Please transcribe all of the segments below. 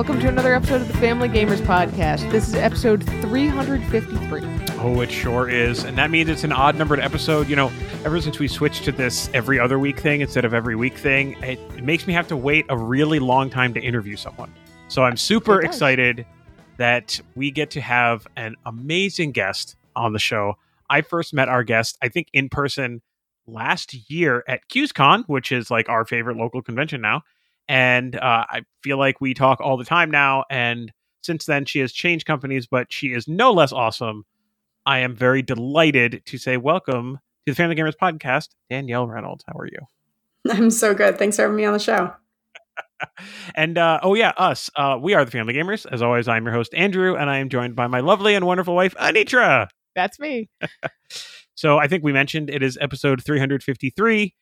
welcome to another episode of the Family Gamers Podcast. This is episode 353. Oh, it sure is. And that means it's an odd numbered episode. You know, ever since we switched to this every other week thing instead of every week thing, it, it makes me have to wait a really long time to interview someone. So I'm super excited that we get to have an amazing guest on the show. I first met our guest, I think, in person last year at QsCon, which is like our favorite local convention now. And uh, I feel like we talk all the time now. And since then, she has changed companies, but she is no less awesome. I am very delighted to say welcome to the Family Gamers podcast, Danielle Reynolds. How are you? I'm so good. Thanks for having me on the show. And uh, oh yeah, us. Uh, we are the Family Gamers. As always, I'm your host Andrew, and I am joined by my lovely and wonderful wife Anitra. That's me. So I think we mentioned it is episode 353.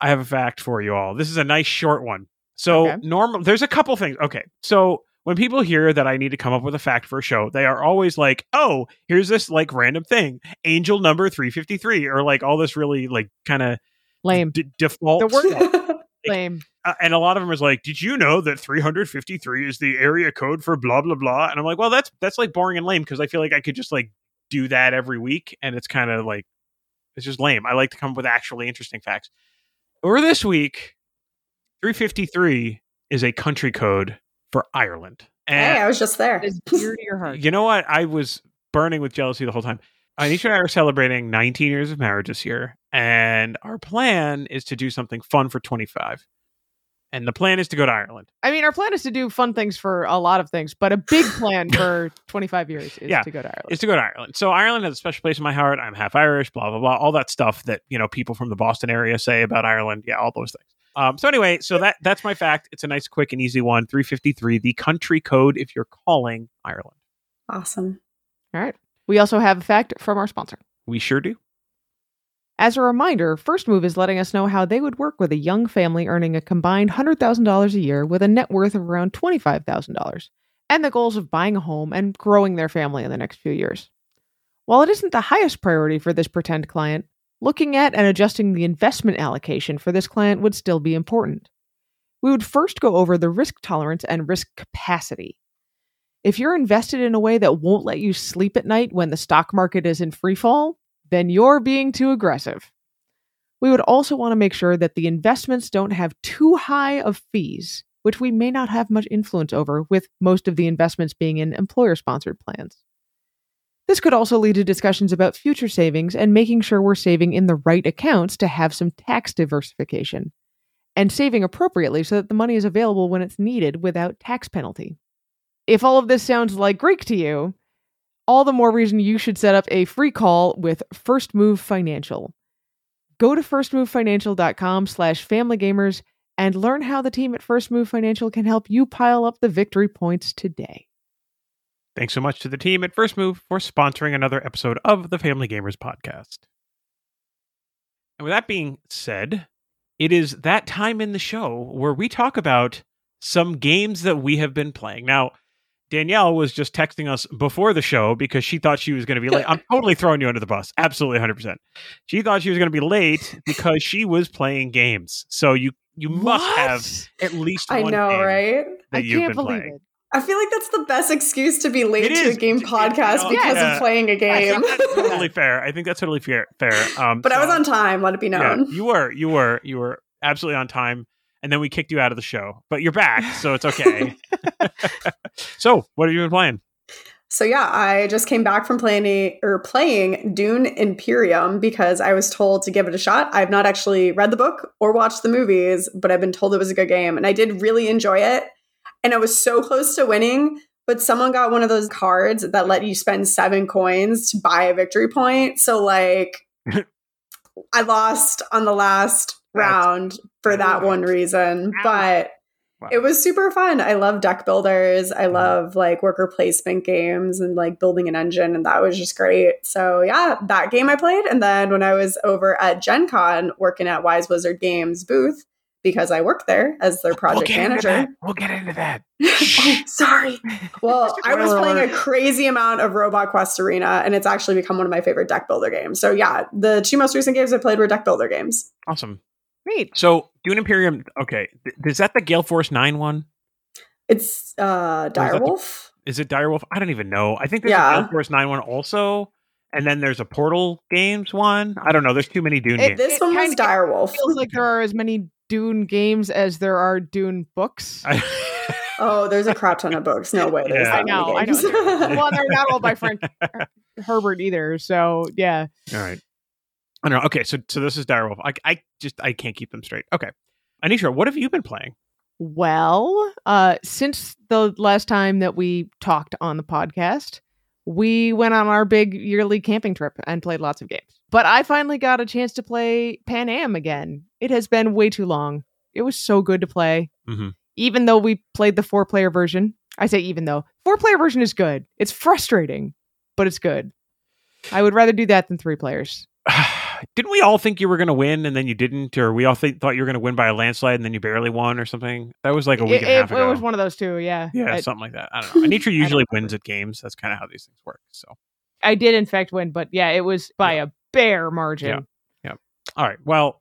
I have a fact for you all. This is a nice short one. So Okay. normal there's a couple things. Okay. So when people hear that I need to come up with a fact for a show, they are always like, "Oh, here's this like random thing, angel number 353 or like all this really like kind of Lame. d- default The word-. Lame. Uh, and a lot of them is like, "Did you know that 353 is the area code for blah blah blah?" And I'm like, "Well, that's that's like boring and lame because I feel like I could just like do that every week, and it's kind of like it's just lame. I like to come up with actually interesting facts. Or this week, 353 is a country code for Ireland, hey, I was just there. Dear to your heart. you know what? I was burning with jealousy the whole time. Anitra and I are celebrating 19 years of marriage this year, and our plan is to do something fun for 25. And the plan is to go to Ireland. I mean, our plan is to do fun things for a lot of things, but a big plan for 25 years is Yeah, to go to Ireland. Is to go to Ireland. So Ireland has a special place in my heart. I'm half Irish, blah blah blah, all that stuff that you know people from the Boston area say about Ireland. Yeah, all those things. Um, so anyway, so that that's my fact. It's a nice, quick, and easy one. 353, the country code if you're calling Ireland. Awesome. All right. We also have a fact from our sponsor. We sure do. As a reminder, First Move is letting us know how they would work with a young family earning a combined $100,000 a year with a net worth of around $25,000 and the goals of buying a home and growing their family in the next few years. While it isn't the highest priority for this pretend client, looking at and adjusting the investment allocation for this client would still be important. We would first go over the risk tolerance and risk capacity. If you're invested in a way that won't let you sleep at night when the stock market is in free fall, then you're being too aggressive. We would also want to make sure that the investments don't have too high of fees, which we may not have much influence over, with most of the investments being in employer sponsored plans. This could also lead to discussions about future savings and making sure we're saving in the right accounts to have some tax diversification, and saving appropriately so that the money is available when it's needed without tax penalty. If all of this sounds like Greek to you, all the more reason you should set up a free call with First Move Financial. Go to firstmovefinancial.com slash familygamers and learn how the team at First Move Financial can help you pile up the victory points today. Thanks so much to the team at First Move for sponsoring another episode of the Family Gamers podcast. And with that being said, it is that time in the show where we talk about some games that we have been playing. Now, Danielle was just texting us before the show because she thought she was going to be late. I'm totally throwing you under the bus. Absolutely 100%. She thought she was going to be late because she was playing games. So you you must have at least I know, right? that I you've can't been believe playing. it. I feel like that's the best excuse to be late It to is. a game It- podcast you know, because yeah. of playing a game. totally fair. I think that's totally fair. Fair. Um, but I was on time, let it be Yeah, known. you were. You were. You were absolutely on time. And then we kicked you out of the show, but you're back, so it's okay. so, what have you been playing? So yeah, I just came back from playing or playing Dune Imperium because I was told to give it a shot. I've not actually read the book or watched the movies, but I've been told it was a good game and I did really enjoy it. And I was so close to winning, but someone got one of those cards that let you spend 7 coins to buy a victory point. So like I lost on the last round for that one reason. But Wow. it was super fun. I love deck builders. I mm-hmm. love like worker placement games and like building an engine, and that was just great. So yeah, that game I played. And then when I was over at Gen Con working at Wise Wizard Games booth, because I worked there as their project we'll manager. We'll get into that. oh, sorry. Well, I was playing a crazy amount of Robot Quest Arena, and it's actually become one of my favorite deck builder games. So yeah, the two most recent games I played were deck builder games. Awesome. Great. So Dune Imperium. Okay, th- is that the Gale Force Nine one? It's uh that the- Direwolf. Is it Direwolf? I don't even know. I think there's Yeah. a Gale Force Nine one also, and then there's a Portal Games one. I don't know. There's too many Dune It- games. This It one was kinda Direwolf. feels like there are as many Dune games as there are Dune books. I- Oh, there's a crap ton of books. No way. There's Yeah. that I know, many I know. well, they're not all by Frank Herbert either. So yeah, All right. I don't know. Okay, so so this is Direwolf. I I just I can't keep them straight. Okay, Anitra, what have you been playing? Well, uh, since the last time that we talked on the podcast, we went on our big yearly camping trip and played lots of games. But I finally got a chance to play Pan Am again. It has been way too long. It was so good to play. Mhm. Even though we played the four player version, I say even though four player version is good. It's frustrating, but it's good. I would rather do that than three players. Didn't we all think you were going to win and then you didn't, or we all th- thought you were going to win by a landslide and then you barely won, or something? That was like a week It, and a half it- ago. it was one of those two. Yeah. yeah, I- something like that. I don't know. Anitra usually wins at games. That's kind of how these things work. So, I did in fact win, but yeah, it was by a bare margin. Yeah. All right. Well,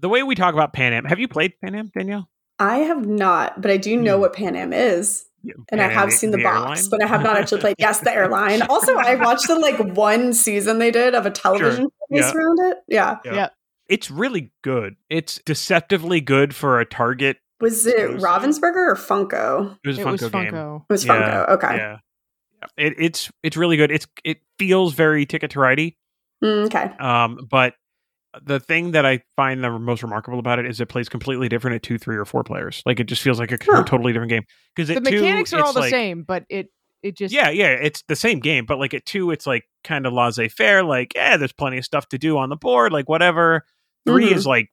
the way we talk about Pan Am, have you played Pan Am, Danielle? I have not, but I do know Hmm. what Pan Am is. Yeah, And I have seen the, box, airline? but I have not actually played. Yes, the airline. Also, I watched the like one season they did of a television show based Yeah. around it. Yeah. Yeah. Yeah. It's really good. It's deceptively good for a Target. Was it Exclusive? Ravensburger or Funko? It was a It Funko was game. Funko. It was Yeah, Funko. Okay. Yeah. Yeah. It, it's it's really good. It's it feels very Ticket to Ride Mm, okay. Um, but the thing that I find the most remarkable about it is it plays completely different at two, three, or four players. Like it just feels like a totally different game. Because The mechanics are all the same, but it it just Yeah, yeah, it's the same game, but like at two, it's like kind of laissez faire. Like, yeah, there's plenty of stuff to do on the board. Like whatever. 3 Mhm. is like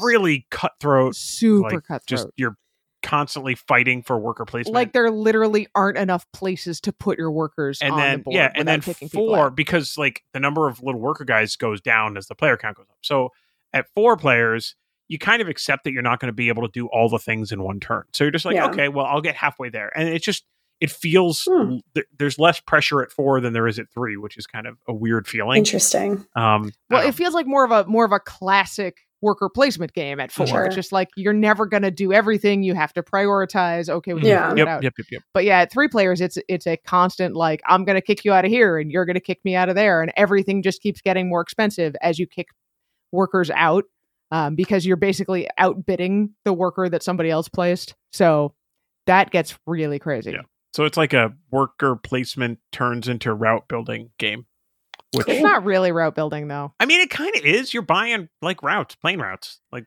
really cutthroat. super Like cutthroat. just you're constantly fighting for worker placement. like there literally aren't enough places to put your workers and on then the board. yeah, and then without four because like the number of little worker guys goes down as the player count goes up. So at four players, you kind of accept that you're not going to be able to do all the things in one turn. So you're just like, Yeah. okay, well, I'll get halfway there, and it's just it feels Hmm. th- there's less pressure at four than there is at three, which is kind of a weird feeling. Interesting. Um, Well, it feels like more of a more of a classic worker placement game at four. Sure. It's just like you're never gonna do everything. You have to prioritize. Okay, we can Yeah. it yep, out. yep, yep, yep. But yeah, at three players, it's it's a constant like I'm gonna kick you out of here and you're gonna kick me out of there, and everything just keeps getting more expensive as you kick workers out. Um, because you're basically outbidding the worker that somebody else placed. So that gets really crazy. Yeah. So it's like a worker placement turns into route building game. Which It's not really route building though. I mean, it kind of is. You're buying like routes, plane routes. Like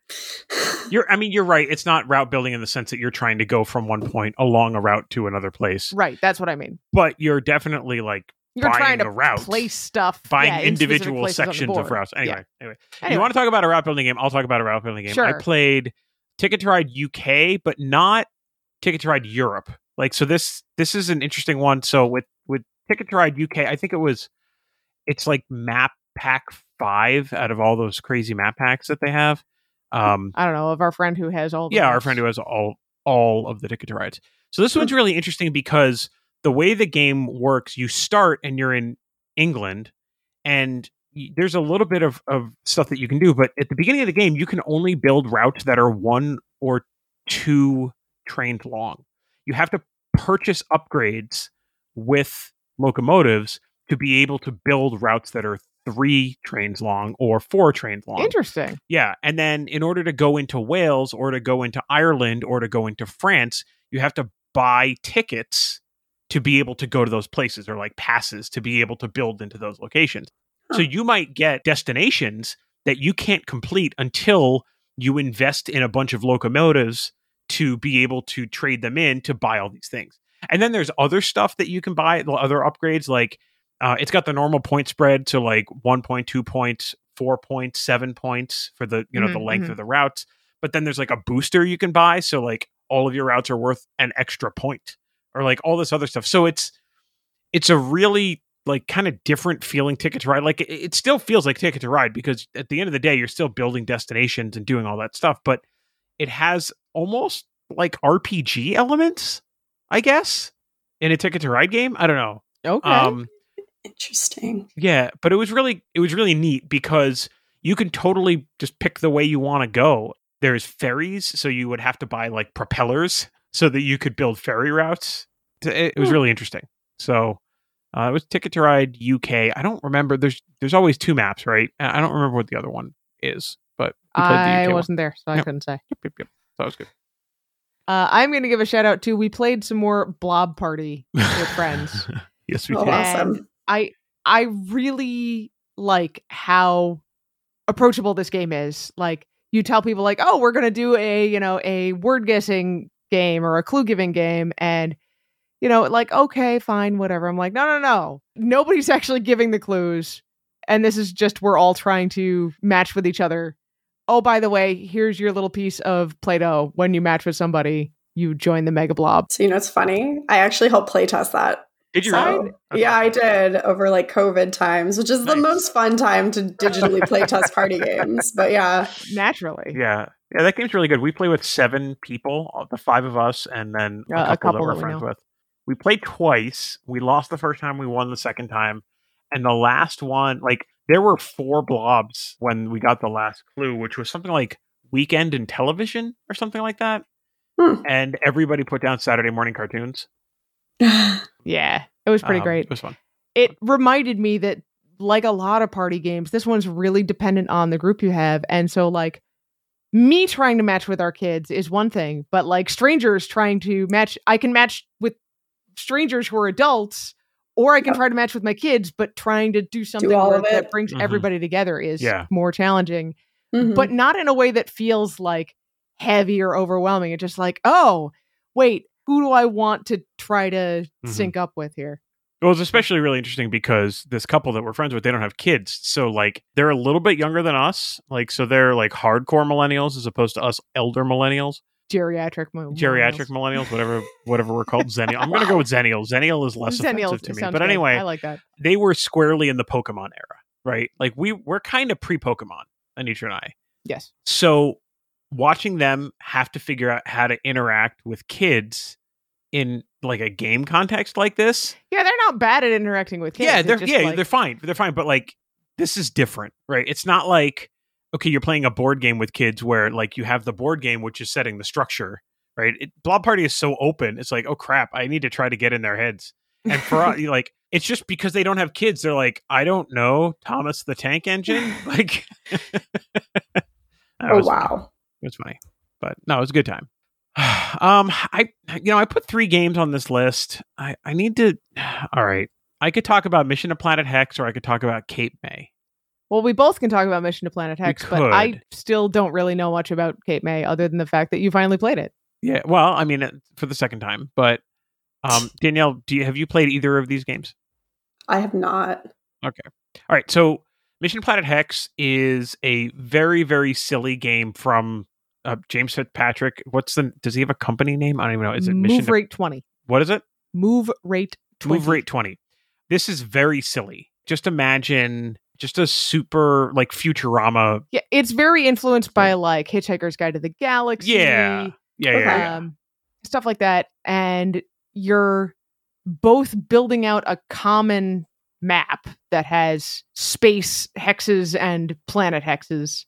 you're. I mean, you're right. It's not route building in the sense that you're trying to go from one point along a route to another place, Right. That's what I mean. but you're definitely like You're Buying trying to a route. place stuff. buying yeah, individual sections of routes. Anyway, Yeah. anyway, Anyway. you want to talk about a route building game, I'll talk about a route building game. Sure. I played Ticket to Ride UK, but not Ticket to Ride Europe. Like, so this this is an interesting one. So with with Ticket to Ride UK, I think it was it's like map pack five out of all those crazy map packs that they have. Um, I don't know of our friend who has all. The yeah, our friend who has all all of the ticket to rides. So this Hmm. one's really interesting because the way the game works, you start and you're in England, and there's a little bit of, of stuff that you can do, but at the beginning of the game, you can only build routes that are one or two trains long. You have to purchase upgrades with locomotives to be able to build routes that are three trains long or four trains long. Interesting. Yeah, and then in order to go into Wales or to go into Ireland or to go into France, you have to buy tickets to be able to go to those places or like passes to be able to build into those locations. So you might get destinations that you can't complete until you invest in a bunch of locomotives to be able to trade them in to buy all these things. And then there's other stuff that you can buy, the other upgrades like uh, it's got the normal point spread, to like one point, two points four points, seven points for the you know the Mhm, length mhm. of the routes. But then there's like a booster you can buy, so like all of your routes are worth an extra point, or like all this other stuff. So it's it's a really like kind of different feeling ticket to ride. Like it, it still feels like ticket to ride because at the end of the day, you're still building destinations and doing all that stuff, but it has almost like RPG elements, I guess, in a ticket to ride game. I don't know. Okay. Um, Interesting. yeah, but it was really it was really neat because you can totally just pick the way you want to go. There's ferries, so you would have to buy like propellers so that you could build ferry routes. It, it was Hmm. really interesting. So uh, it was Ticket to Ride UK. I don't remember. There's there's always two maps, right? I I don't remember what the other one is, but we played the I UK one. wasn't there, so I Yep. couldn't say. Yep, yep, yep. That was good. Uh, I'm going to give a shout out to we played some more Blob Party with friends. yes, we Oh, did. awesome. I I really like how approachable this game is. Like you tell people like, "Oh, we're going to do a, you know, a word guessing game or a clue giving game." And you know, like, "Okay, fine, whatever." I'm like, "No, no, no. Nobody's actually giving the clues." And this is just we're all trying to match with each other. Oh, by the way, here's your little piece of Play-Doh. When you match with somebody, you join the Mega Blob. So you know it's funny. I actually helped playtest that. Did you So, really? That's yeah, I did over like COVID times, which is the most fun time to digitally play test party games. But yeah, Naturally. Yeah, yeah, that game's really good. We play with seven people, uh, the five of us, and then a Uh, couple, a couple that we're that we friends know. with. We played twice. We lost the first time. We won the second time, and the last one, like there were four blobs when we got the last clue, which was something like weekend in television or something like that. Hmm. And everybody put down Saturday morning cartoons. Yeah. It was pretty Um, great. It was fun. it reminded me that like a lot of party games this one's really dependent on the group you have and so like me trying to match with our kids is one thing but like strangers trying to match i can match with strangers who are adults or i can try to match with my kids but trying to do something it. that brings Mhm. everybody together is Yeah. more challenging Mhm. but not in a way that feels like heavy or overwhelming it's just like oh wait who do i want to try to Mhm. sync up with here It was especially really interesting because this couple that we're friends with, they don't have kids. So like they're a little bit younger than us. Like so they're like hardcore millennials as opposed to us elder millennials. geriatric millennials. Geriatric millennials, whatever whatever we're called. Zennial. I'm gonna go with Zennial. Zennial is less Zennial offensive to me. But good. anyway, I like that. they were squarely in the Pokemon era, right? Like we we're kind of pre Pokemon, Anitra and I. Yes. So watching them have to figure out how to interact with kids in like a game context like this Yeah, they're not bad at interacting with kids. yeah, they're yeah, like- they're fine. They're fine, but like this is different, right? It's not like okay, you're playing a board game with kids where like you have the board game which is setting the structure, right? It, Blob Party is so open. It's like, oh crap, I need to try to get in their heads. And for like it's just because they don't have kids. They're like, I don't know, Thomas the Tank Engine. Like, oh wow. It was funny, but no, it was a good time. um, I you know I put three games on this list. I I need to. All right, I could talk about Mission to Planet Hex, or I could talk about Cape May. well, we both can talk about Mission to Planet Hex, but I still don't really know much about Cape May other than the fact that you finally played it. Yeah, well, I mean, uh, for the second time, but um, Danielle, do you have you played either of these games? I have not. Okay. All right, so Mission to Planet Hex is a very very silly game from uh, James Fitzpatrick. What's the? Does he have a company name? I don't even know. Is it Mission? Move to- Rate 20. what is it? Move Rate 20. Move rate 20. This is very silly. Just imagine just a super like Futurama. Yeah, it's very influenced by like Hitchhiker's Guide to the Galaxy. Yeah. Yeah, yeah, Okay. yeah. um, stuff like that. And you're both building out a common map that has space hexes and planet hexes.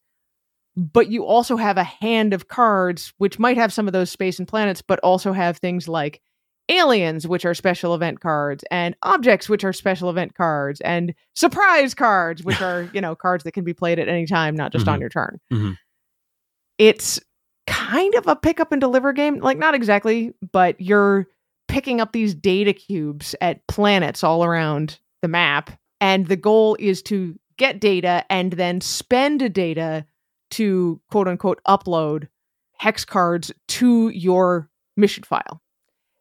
But you also have a hand of cards, which might have some of those space and planets, but also have things like aliens, which are special event cards, and objects, which are special event cards, and surprise cards, which are, you know, cards that can be played at any time, not just on Mhm. your turn. Mhm. It's kind of a pick up and deliver game. Like, not exactly, but you're picking up these data cubes at planets all around the map. And the goal is to get data and then spend data to quote unquote upload hex cards to your mission file.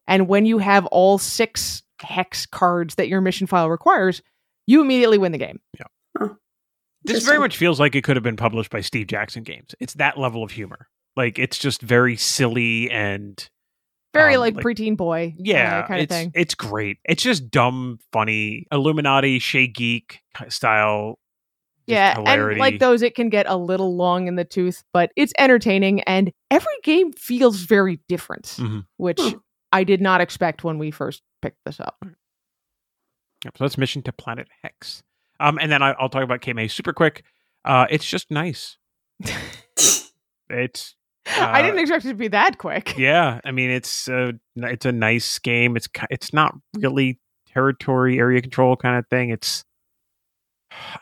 And when you have all six hex cards that your mission file requires, you immediately win the game. Yeah, This very much feels like it could have been published by Steve Jackson Games. It's that level of humor. Like it's just very silly and Very Um, like, like- preteen boy. yeah, kind of it's thing. it's great. It's just dumb, funny, Illuminati, Chez Geek style. Just Yeah, hilarity. and like those, it can get a little long in the tooth, but it's entertaining, and every game feels very different, Mhm. which Hmm. I did not expect when we first picked this up. Yep, so that's Mission to Planet Hex. Um, and then I, I'll talk about Cape May super quick. Uh, it's just nice. It's I didn't uh, expect it to be that quick. yeah. I mean, it's a it's a nice game. It's it's not really territory area control kind of thing. It's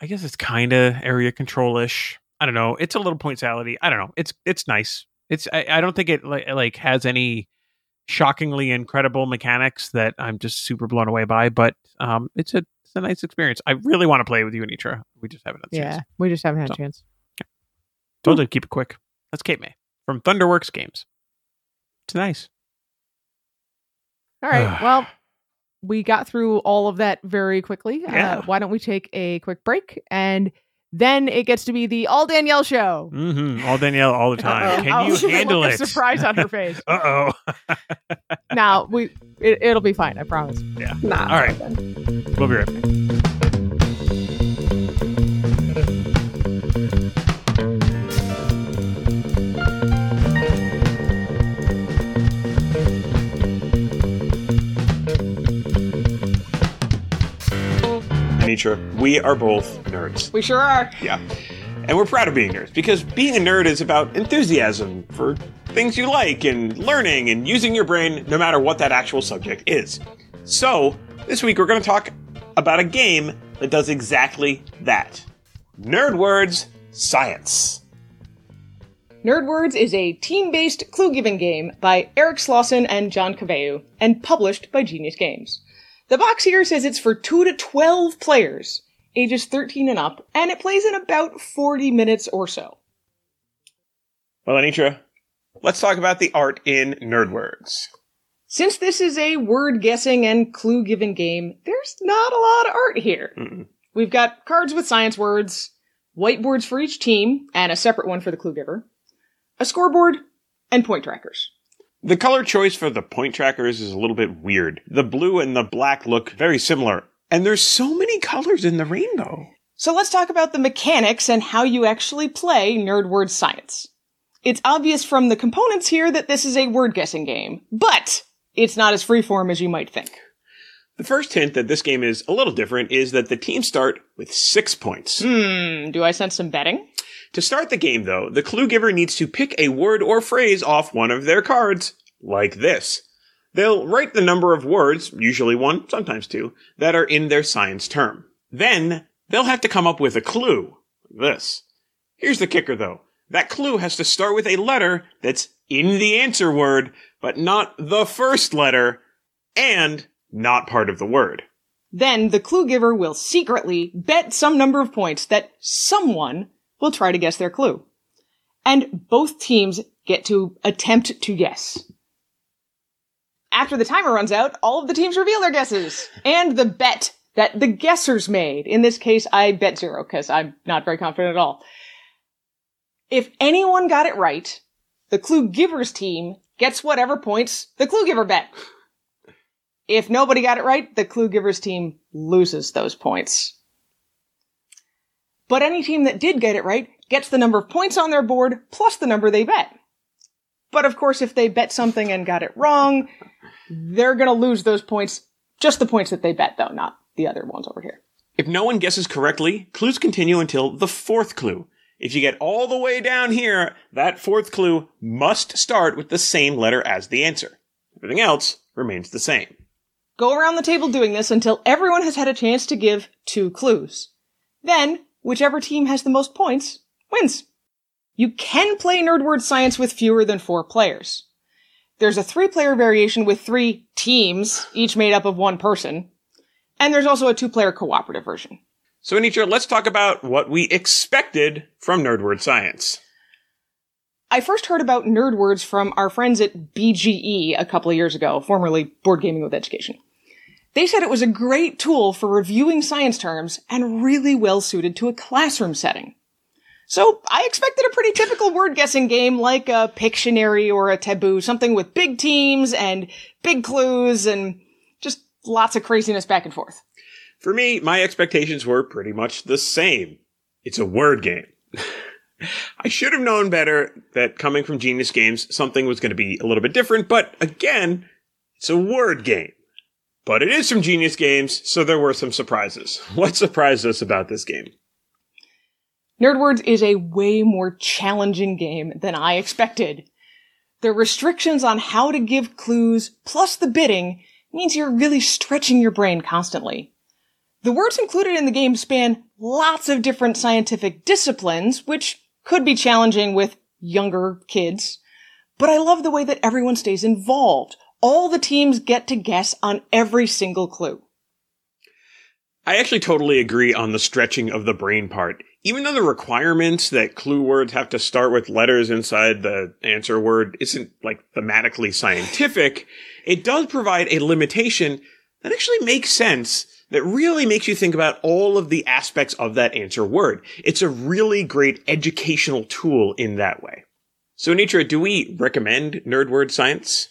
I guess it's kind of area control ish. I don't know. It's a little point salady. I don't know. It's it's nice. It's I, I don't think it like like has any shockingly incredible mechanics that I'm just super blown away by. But um, it's a it's a nice experience. I really want to play with you, Anitra. We just haven't had a Yeah, chance. we just haven't had So. a chance. Told you to keep it quick. That's Cape May from Thunderworks Games. It's nice. All right. well, we got through all of that very quickly. Yeah. Uh, why don't we take a quick break and then it gets to be the All Danielle show. Mm-hmm. All Danielle all the time. Uh-oh. Can Oh, you handle it? Surprise on her face. Uh oh. now we, it, it'll be fine. I promise. Nah. All right. we'll be right back. Anitra, we are both nerds. We sure are. Yeah. And we're proud of being nerds because being a nerd is about enthusiasm for things you like and learning and using your brain no matter what that actual subject is. So, this week we're going to talk about a game that does exactly that Nerd Words Science. Nerd Words is a team based clue giving game by Eric Slauson and John Caveu, and published by Genius Games. The box here says it's for 2 to 12 players, ages 13 and up, and it plays in about 40 minutes or so. Well, Anitra, let's talk about the art in Nerd Words. Since this is a word guessing and clue giving game, there's not a lot of art here. Mm-mm. We've got cards with science words, whiteboards for each team, and a separate one for the clue giver, a scoreboard, and point trackers. The color choice for the point trackers is a little bit weird. The blue and the black look very similar, and there's so many colors in the rainbow. So let's talk about the mechanics and how you actually play Nerd Word Science. It's obvious from the components here that this is a word guessing game, but it's not as freeform as you might think. The first hint that this game is a little different is that the teams start with six points. Hmm, do I sense some betting? To start the game, though, the clue giver needs to pick a word or phrase off one of their cards, like this. They'll write the number of words, usually one, sometimes two, that are in their science term. Then, they'll have to come up with a clue, like this. Here's the kicker, though. That clue has to start with a letter that's in the answer word, but not the first letter, and not part of the word. Then the clue giver will secretly bet some number of points that someone will try to guess their clue. And both teams get to attempt to guess. After the timer runs out, all of the teams reveal their guesses and the bet that the guessers made. In this case, I bet zero because I'm not very confident at all. If anyone got it right, the clue giver's team gets whatever points the clue giver bet. If nobody got it right, the clue giver's team loses those points. But any team that did get it right gets the number of points on their board plus the number they bet. But of course, if they bet something and got it wrong, they're gonna lose those points, just the points that they bet though, not the other ones over here. If no one guesses correctly, clues continue until the fourth clue. If you get all the way down here, that fourth clue must start with the same letter as the answer. Everything else remains the same. Go around the table doing this until everyone has had a chance to give two clues. Then, whichever team has the most points wins. You can play Nerd Word Science with fewer than four players. There's a three player variation with three teams, each made up of one person. And there's also a two player cooperative version. So, Anitra, let's talk about what we expected from Nerd Word Science. I first heard about nerd words from our friends at BGE a couple of years ago, formerly Board Gaming with Education. They said it was a great tool for reviewing science terms and really well suited to a classroom setting. So I expected a pretty typical word guessing game like a Pictionary or a Taboo, something with big teams and big clues and just lots of craziness back and forth. For me, my expectations were pretty much the same. It's a word game. I should have known better that coming from Genius Games, something was going to be a little bit different, but again, it's a word game. But it is from Genius Games, so there were some surprises. What surprised us about this game? Nerdwords is a way more challenging game than I expected. The restrictions on how to give clues plus the bidding means you're really stretching your brain constantly. The words included in the game span lots of different scientific disciplines, which could be challenging with younger kids. But I love the way that everyone stays involved. All the teams get to guess on every single clue. I actually totally agree on the stretching of the brain part. Even though the requirements that clue words have to start with letters inside the answer word isn't like thematically scientific, it does provide a limitation that actually makes sense that really makes you think about all of the aspects of that answer word. It's a really great educational tool in that way. So, Nitra, do we recommend Nerd Word Science?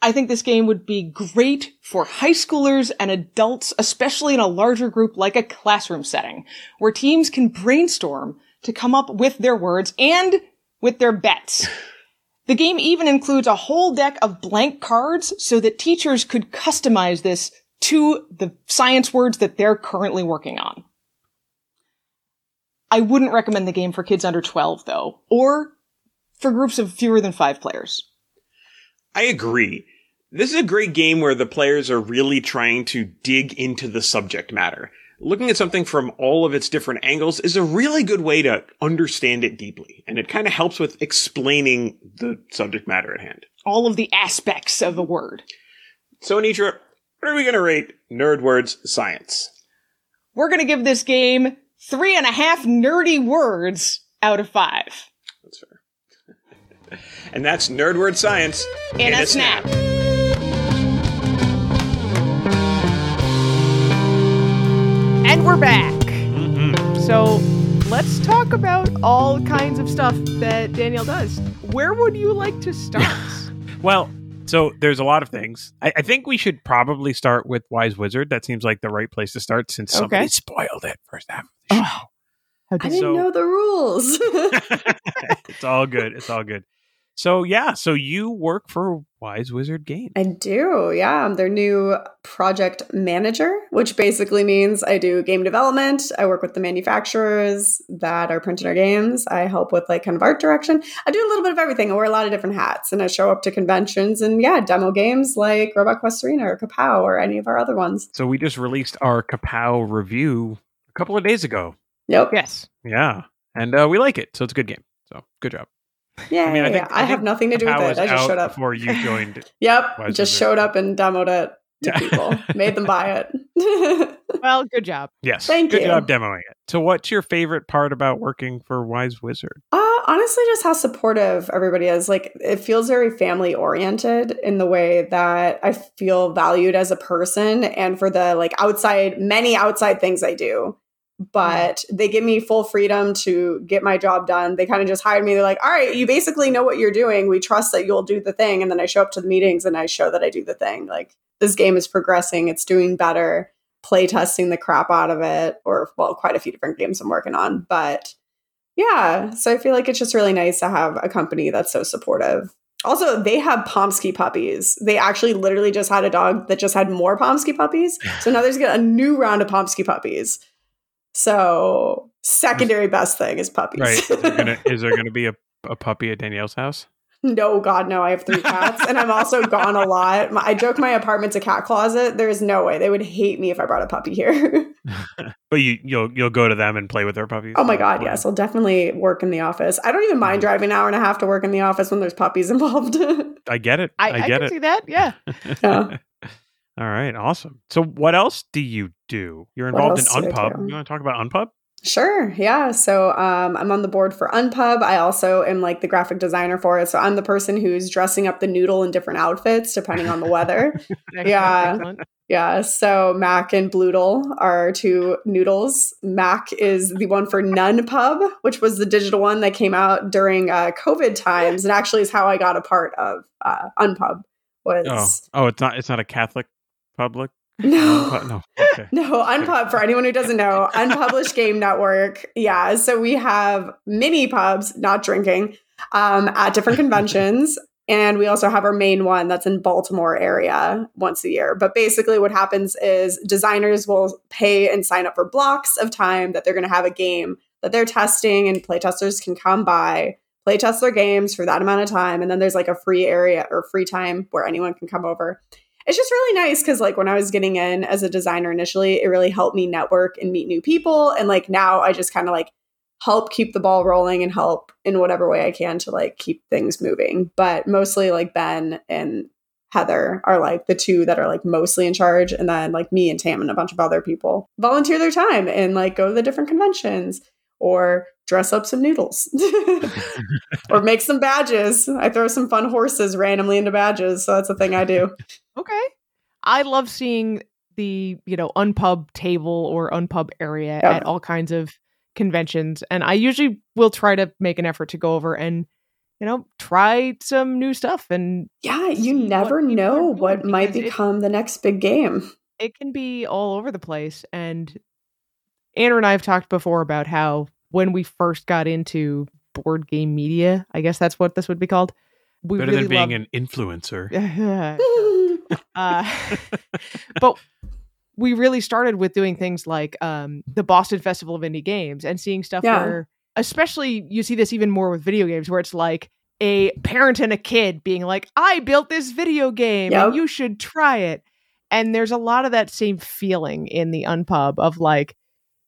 I think this game would be great for high schoolers and adults, especially in a larger group like a classroom setting, where teams can brainstorm to come up with their words and with their bets. The game even includes a whole deck of blank cards so that teachers could customize this to the science words that they're currently working on. I wouldn't recommend the game for kids under 12 though, or for groups of fewer than five players. I agree. This is a great game where the players are really trying to dig into the subject matter. Looking at something from all of its different angles is a really good way to understand it deeply, and it kind of helps with explaining the subject matter at hand. All of the aspects of a word. So, Anitra, what are we going to rate Nerd Words Science? We're going to give this game three and a half nerdy words out of five. That's fair. and that's Nerd Word Science In, a, snap. And we're back. Mm-hmm. So let's talk about all kinds of stuff that Danielle does. Where would you like to start? Well, so there's a lot of things. I, I think we should probably start with Wise Wizard. That seems like the right place to start since somebody spoiled it first half of the oh. show. Oh, I did didn't So- know the rules. it's all good. It's all good. So yeah, so you work for Wise Wizard Games. I do, yeah. I'm their new project manager, which basically means I do game development. I work with the manufacturers that are printing our games. I help with like kind of art direction. I do a little bit of everything. I wear a lot of different hats and I show up to conventions and yeah, demo games like Robot Quest Arena or Kapow or any of our other ones. So we just released our Kapow review a couple of days ago. Yep. yes. Yeah, and uh, we like it. So it's a good game. So good job. Yeah, I mean, I think- yeah. I I, have think nothing to do with it. I just showed up. before you joined. Yep. Wise just showed up and demoed it to people. Made them buy it. Well, good job. Yes, Thank good you. Good job demoing it. So what's your favorite part about working for Wise Wizard? Uh, honestly, just how supportive everybody is. Like, it feels very family oriented in the way that I feel valued as a person and for the like outside, many outside things I do. Mm. But they give me full freedom to get my job done. They kind of just hired me. They're like, all right, you basically know what you're doing. We trust that you'll do the thing. And then I show up to the meetings and I show that I do the thing. Like, this game is progressing, it's doing better, play testing the crap out of it, or, well, quite a few different games I'm working on. But yeah. So I feel like it's just really nice to have a company that's so supportive. Also, they have Pomsky puppies. They actually literally just had a dog that just had more Pomsky puppies. So now there's a new round of Pomsky puppies. So secondary best thing is puppies. Right? Is there gonna, is there gonna be a, a puppy at Danielle's house? no, God, no. I have three cats and I'm also gone a lot. My, I joke my apartment's a cat closet. There's no way. They would hate me if I brought a puppy here. But you you'll you'll go to them and play with their puppies. Oh my God, yes. I'll definitely work in the office. I don't even mind mm-hmm. driving an hour and a half to work in the office when there's puppies involved. I get it. I, I, I, get can it. see that. Yeah. Yeah. All right, awesome. So what else do you do? You're involved in else do I Unpub. You want to talk about Unpub? Sure. Yeah. So um, I'm on the board for Unpub. I also am like the graphic designer for it. So I'm the person who's dressing up the noodle in different outfits depending on the weather. Yeah. excellent. yeah. So Mac and Bloodle are two noodles. Mac is the one for Nun Pub, which was the digital one that came out during uh, COVID times, and actually is how I got a part of uh, Unpub. Oh, Was oh, it's not. It's not a Catholic public. no. No. Okay. No, Unpub, for anyone who doesn't know, Unpublished Game Network. Yeah. So we have mini pubs, not drinking, um, at different conventions. And we also have our main one that's in Baltimore area once a year. But basically, what happens is designers will pay and sign up for blocks of time that they're going to have a game that they're testing, and playtesters can come by, playtest their games for that amount of time. And then there's like a free area or free time where anyone can come over it's just really nice because like when i was getting in as a designer initially it really helped me network and meet new people and like now i just kind of like help keep the ball rolling and help in whatever way i can to like keep things moving. But mostly like ben and heather are like the two that are like mostly in charge and then like me and tam and a bunch of other people volunteer their time and like go to the different conventions or dress up some noodles or make some badges i throw some fun horses randomly into badges so that's a thing i do Okay. I love seeing the, you know, unpub table or unpub area Yeah. at all kinds of conventions. And I usually will try to make an effort to go over and, you know, try some new stuff. And Yeah, you never are know what might because it- become the next big game. it can be all over the place. And Anna and I have talked before about how when we first got into board game media, I guess that's what this would be called. We Better really than being loved- an influencer. uh, but we really started with doing things like um, the Boston Festival of Indie Games and seeing stuff Yeah. where, especially, you see this even more with video games, where it's like a parent and a kid being like, "I built this video game, Yep. and you should try it." And there's a lot of that same feeling in the Unpub of like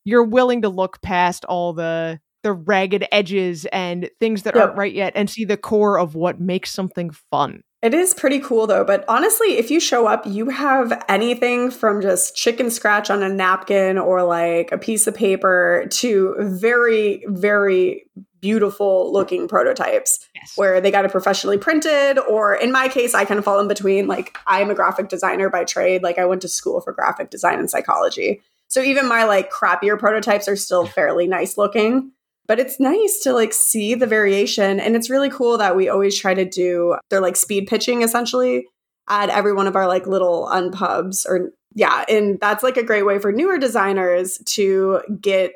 you're willing to look past all the the ragged edges and things that Yep. aren't right yet and see the core of what makes something fun. It is pretty cool though, but honestly, if you show up, you have anything from just chicken scratch on a napkin or like a piece of paper to very, very beautiful looking prototypes Yes. where they got it professionally printed. Or in my case, I kind of fall in between. Like, I'm a graphic designer by trade. Like, I went to school for graphic design and psychology. So even my like crappier prototypes are still fairly nice looking. But it's nice to like see the variation. And it's really cool that we always try to do, they're like speed pitching essentially at every one of our like little unpubs or yeah. And that's like a great way for newer designers to get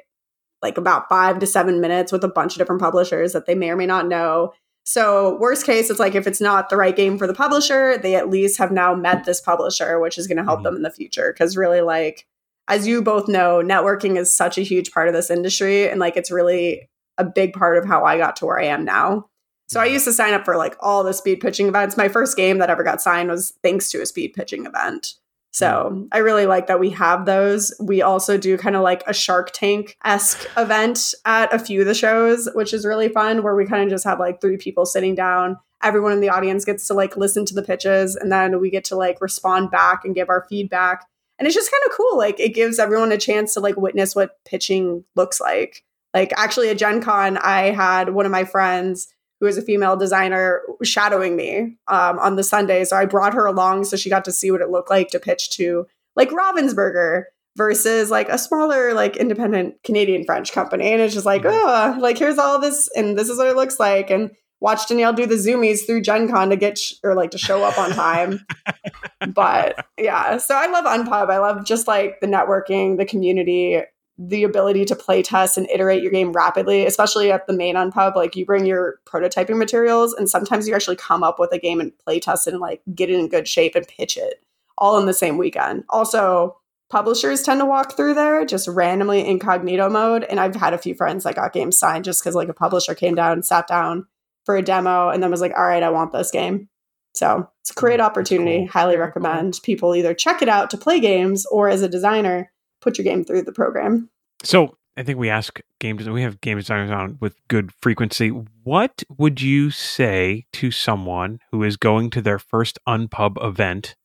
like about five to seven minutes with a bunch of different publishers that they may or may not know. So, worst case, it's like if it's not the right game for the publisher, they at least have now met this publisher, which is going to help Mhm. them in the future. Because, really, like, as you both know, networking is such a huge part of this industry. And, like, it's really a big part of how I got to where I am now. So, I mm-hmm. used to sign up for like all the speed pitching events. My first game that ever got signed was thanks to a speed pitching event. So mm-hmm. I really like that we have those. We also do kind of like a Shark Tank esque event at a few of the shows, which is really fun, where we kind of just have like three people sitting down. Everyone in the audience gets to like listen to the pitches, and then we get to like respond back and give our feedback. And it's just kind of cool. Like it gives everyone a chance to like witness what pitching looks like. Like actually at Gen Con, I had one of my friends who is a female designer shadowing me um, on the Sunday. So I brought her along so she got to see what it looked like to pitch to like Ravensburger versus like a smaller like independent Canadian French company. And it's just like, oh, like here's all this and this is what it looks like. And watch Danielle do the zoomies through Gen Con to get sh- or like to show up on time. but yeah, so I love Unpub. I love just like the networking, the community, the ability to play test and iterate your game rapidly, especially at the main Unpub. Like you bring your prototyping materials, and sometimes you actually come up with a game and play test it and like get it in good shape and pitch it all in the same weekend. Also, publishers tend to walk through there just randomly incognito mode. And I've had a few friends that got games signed just because like a publisher came down and sat down for a demo and then was like, all right, I want this game. So it's a great mm, opportunity. Cool. Highly recommend people either check it out to play games or as a designer, put your game through the program. So I think we ask game designers, we have game designers on with good frequency. What would you say to someone who is going to their first unpub event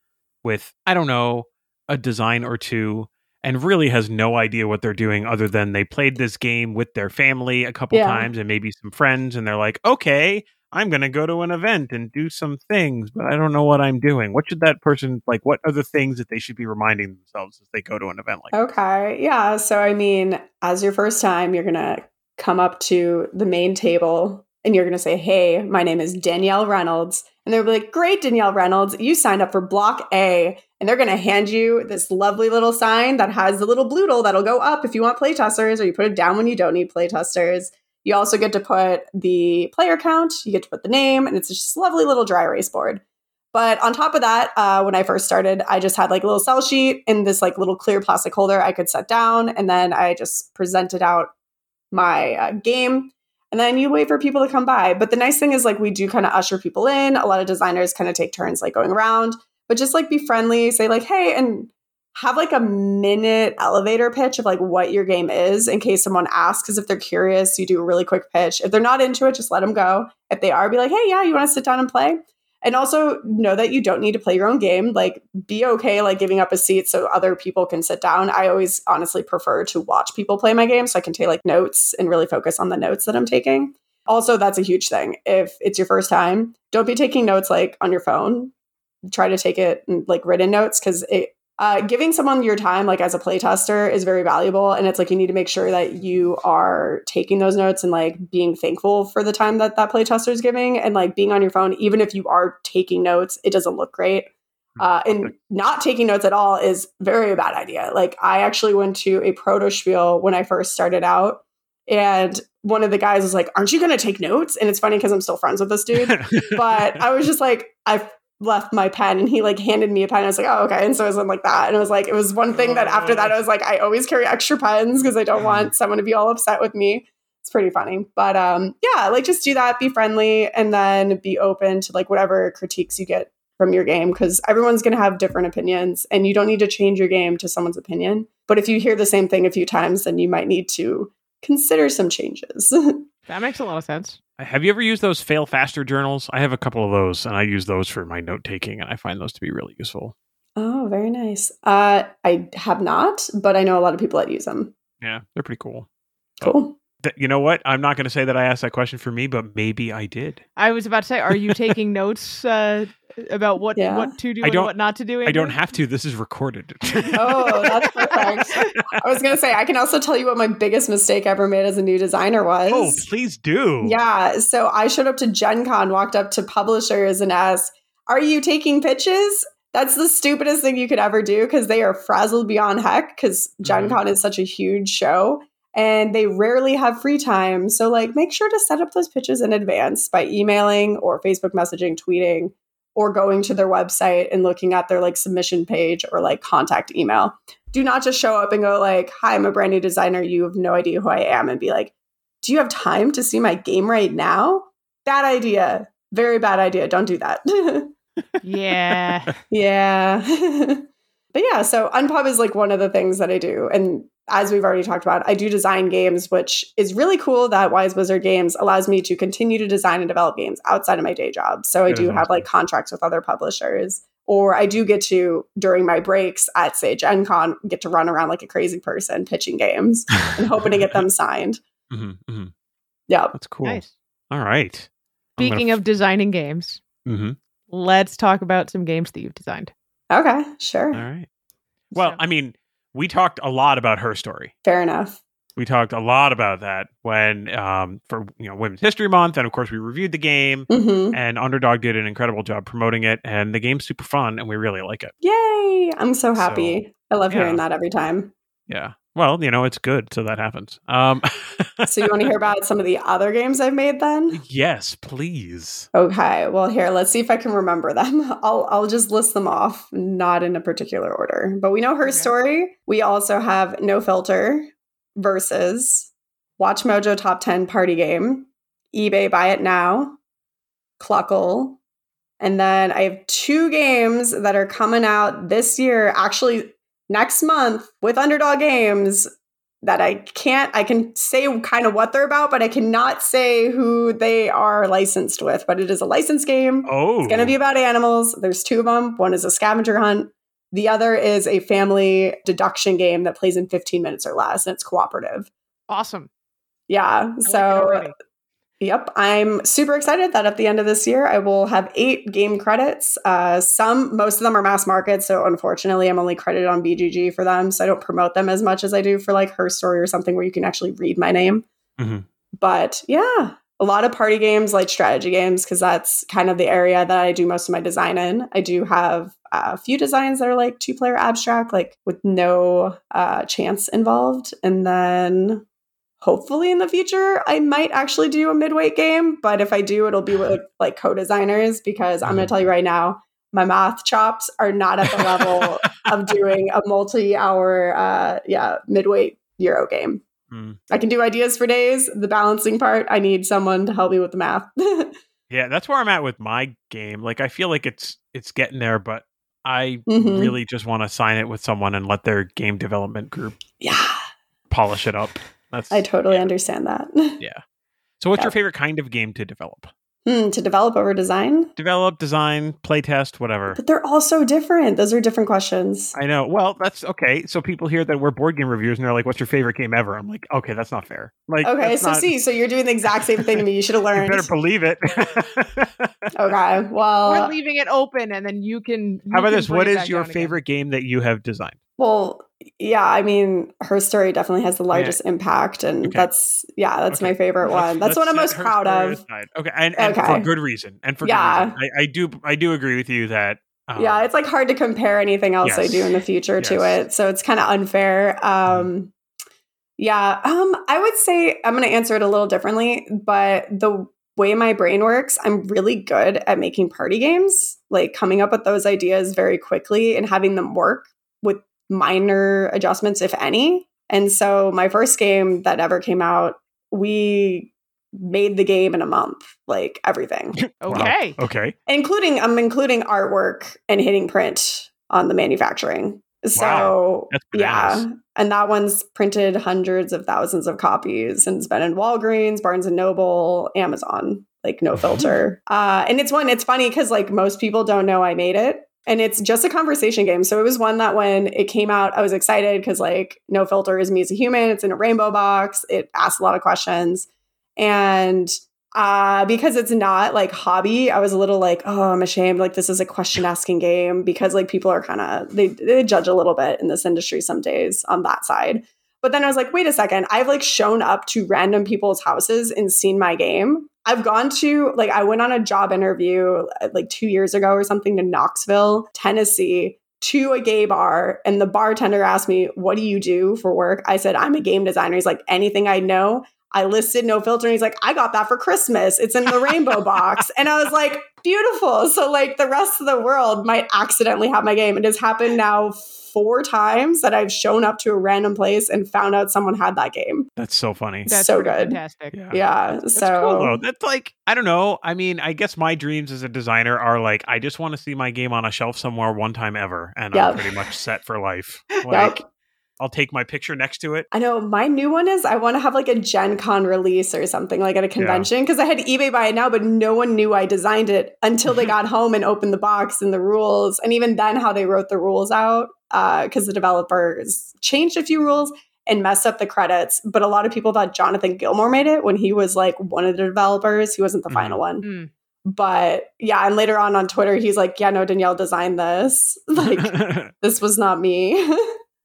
with, I don't know, a design or two and really has no idea what they're doing other than they played this game with their family a couple Yeah. times and maybe some friends and they're like, "Okay, I'm going to go to an event and do some things, but I don't know what I'm doing." What should that person like what are the things that they should be reminding themselves as they go to an event like that? Okay. Yeah. So, I mean, as your first time, you're going to come up to the main table and you're going to say, Hey, my name is Danielle Reynolds. And they'll be like, Great, Danielle Reynolds. You signed up for Block A. And they're going to hand you this lovely little sign that has the little bloodle that'll go up if you want playtesters, or you put it down when you don't need playtesters. You also get to put the player count, you get to put the name, and it's just lovely little dry erase board. But on top of that, uh, when I first started, I just had like a little sell sheet in this like little clear plastic holder I could set down, and then I just presented out my uh, game, and then you wait for people to come by. But the nice thing is like we do kind of usher people in. A lot of designers kind of take turns like going around, but just like be friendly, say like hey, and have like a minute elevator pitch of like what your game is in case someone asks. Because if they're curious, you do a really quick pitch. If they're not into it, just let them go. If they are, be like, hey, yeah, you want to sit down and play? And also know that you don't need to play your own game. Like, be okay, like giving up a seat so other people can sit down. I always honestly prefer to watch people play my game so I can take like notes and really focus on the notes that I'm taking. Also, that's a huge thing. If it's your first time, don't be taking notes like on your phone. Try to take it like written notes because it uh, giving someone your time like as a playtester is very valuable and it's like you need to make sure that you are taking those notes and like being thankful for the time that that playtester is giving and like being on your phone even if you are taking notes it doesn't look great. Uh, and not taking notes at all is very a bad idea. Like i actually went to a Protospiel when i first started out and one of the guys was like aren't you going to take notes? And it's funny because i'm still friends with this dude but I was just like, I left my pen and he like handed me a pen. I was like, oh, okay. And so it was like that. And it was like, it was one thing that after that, I was like, I always carry extra pens because I don't want someone to be all upset with me. It's pretty funny. But um, yeah, like just do that, be friendly, and then be open to like whatever critiques you get from your game because everyone's going to have different opinions and you don't need to change your game to someone's opinion. But if you hear the same thing a few times, then you might need to consider some changes. That makes a lot of sense. Have you ever used those fail faster journals? I have a couple of those and I use those for my note taking and I find those to be really useful. Oh, very nice. Uh, I have not, but I know a lot of people that use them. Yeah, they're pretty cool. Cool. Th- You know what? I'm not going to say that I asked that question for me, but maybe I did. I was about to say, are you taking notes uh, about what Yeah. what to do I and don't- what not to do? I don't have to. This is recorded. Oh, that's perfect. I was gonna say I can also tell you what my biggest mistake ever made as a new designer was. oh, please do. Yeah, so I showed up to Gen Con, walked up to publishers and asked, Are you taking pitches? That's the stupidest thing you could ever do because they are frazzled beyond heck because Gen Mhm. Con is such a huge show and they rarely have free time. So, like, make sure to set up those pitches in advance by emailing or Facebook messaging, tweeting, or going to their website and looking at their like submission page or like contact email. Do not just show up and go like, "Hi, I'm a brand new designer. You have no idea who I am," and be like, "Do you have time to see my game right now?" Bad idea. Very bad idea. Don't do that. Yeah. yeah. but yeah, so Unpub is like one of the things that I do. And as we've already talked about, I do design games, which is really cool that Wise Wizard Games allows me to continue to design and develop games outside of my day job. So I That do is have like contracts with other publishers. Or I do get to, during my breaks at, say, Gen Con, get to run around like a crazy person pitching games and hoping to get them signed. Mhm, mhm. Yeah. That's cool. Nice. All right. I'm gonna Speaking of designing games, f- mhm. let's talk about some games that you've designed. Okay. Sure. All right. Well, So- I mean, we talked a lot about her story. Fair enough. We talked a lot about that when um for you know Women's History Month, and of course we reviewed the game. hmm And Underdog did an incredible job promoting it, and the game's super fun, and we really like it. Yay. I'm so happy. I love yeah. hearing that every time. Yeah. Well, you know, it's good, so that happens. Um, So you want to hear about some of the other games I've made then? yes, please. Okay. Well, here, let's see if I can remember them. I'll I'll just list them off, not in a particular order. But we know her Okay. story. We also have No Filter versus WatchMojo Top 10 Party Game, eBay Buy It Now, Cluckle, and then I have two games that are coming out this year, actually next month with Underdog Games that I can't I can say kind of what they're about, but I cannot say who they are licensed with. But it is a licensed game. Oh, It's going to be about animals. There's two of them. One is a scavenger hunt, The other is a family deduction game that plays in 15 minutes or less, and it's cooperative. Awesome. Yeah. I so, already. Yep, I'm super excited that at the end of this year, I will have eight game credits. Uh, some, most of them are mass market. So, unfortunately, I'm only credited on BGG for them. So, I don't promote them as much as I do for like Her Story or something where you can actually read my name. Mhm. But yeah, a lot of party games, like strategy games, because that's kind of the area that I do most of my design in. I do have a few designs that are like two player abstract, like with no uh, chance involved. And then hopefully in the future, I might actually do a midweight game. But if I do, it'll be with like co designers because I'm going to tell you right now, my math chops are not at the level of doing a multi hour, uh, yeah, midweight Euro game. Mm. I can do ideas for days. The balancing part, I need someone to help me with the math. Yeah, that's where I'm at with my game. Like I feel like it's it's getting there, but I Mhm. really just want to sign it with someone and let their game development group yeah, polish it up. That's I totally yeah. understand that. Yeah. So what's Yeah. your favorite kind of game to develop? Hmm, to develop over design, Develop, design, playtest, whatever. but they're all so different. Those are different questions. I know. Well, that's okay. So people hear that we're board game reviewers and they're like, "What's your favorite game ever?" I'm like, "Okay, that's not fair." Like, Okay, so not- see, so you're doing the exact same thing to me. You should have learned. you better believe it. Okay, well, We're leaving it open, and then you can. you How about can this? bring What it is back your down again. favorite game that you have designed? Well, yeah. I mean, her story definitely has the largest impact, and Okay. that's yeah, that's Okay. my favorite one. That's what I'm most proud of. Okay, and, and for good reason. And for Yeah. good reason. I, I do. I do agree with you that. Um, yeah, it's like hard to compare anything else I do in the future to it. So it's kind of unfair. Um yeah, um I would say I'm going to answer it a little differently, but the way my brain works, I'm really good at making party games, like coming up with those ideas very quickly and having them work with minor adjustments if any. And so my first game that ever came out, we made the game in a month, like everything Okay. okay. including I'm including artwork and hitting print on the manufacturing. So Wow. Yeah, and that one's printed hundreds of thousands of copies and it's been in Walgreens, Barnes and Noble, Amazon, like no filter. uh, and it's one. It's funny because like most people don't know I made it. And it's just a conversation game. So it was one that when it came out, I was excited because like no filter is me as a human. It's in a rainbow box. It asks a lot of questions. And uh, because it's not like hobby, I was a little like, oh, I'm ashamed. Like this is a question asking game because like people are kind of they they judge a little bit in this industry some days on that side. But then I was like, wait a second, I've like shown up to random people's houses and seen my game. I've gone to like I went on a job interview uh, like 2 years ago or something to Knoxville, Tennessee. To a gay bar, and the bartender asked me, What do you do for work? I said, I'm a game designer. He's like, Anything I know. I listed no filter. And he's like, I got that for Christmas. It's in the rainbow box. And I was like, beautiful. So, like, the rest of the world might accidentally have my game. It has happened now four times that I've shown up to a random place and found out someone had that game. That's so funny. That's so good. Fantastic. Yeah. Yeah. That's so, cool though. That's like I don't know. I mean, I guess my dreams as a designer are like I just want to see my game on a shelf somewhere one time ever, and I'm pretty much set for life. Like Yep. I'll take my picture next to it. I know my new one is I want to have like a Gen Con release or something like at a convention because I had eBay buy it now, but no one knew I designed it until they got home and opened the box and the rules. And even then, how they wrote the rules out because the developers changed a few rules and messed up the credits. But a lot of people thought Jonathan Gilmour made it when he was like one of the developers. He wasn't the Mhm. final one. Mm. But yeah, and later on on Twitter, he's like, yeah, no, Danielle designed this. Like, this was not me.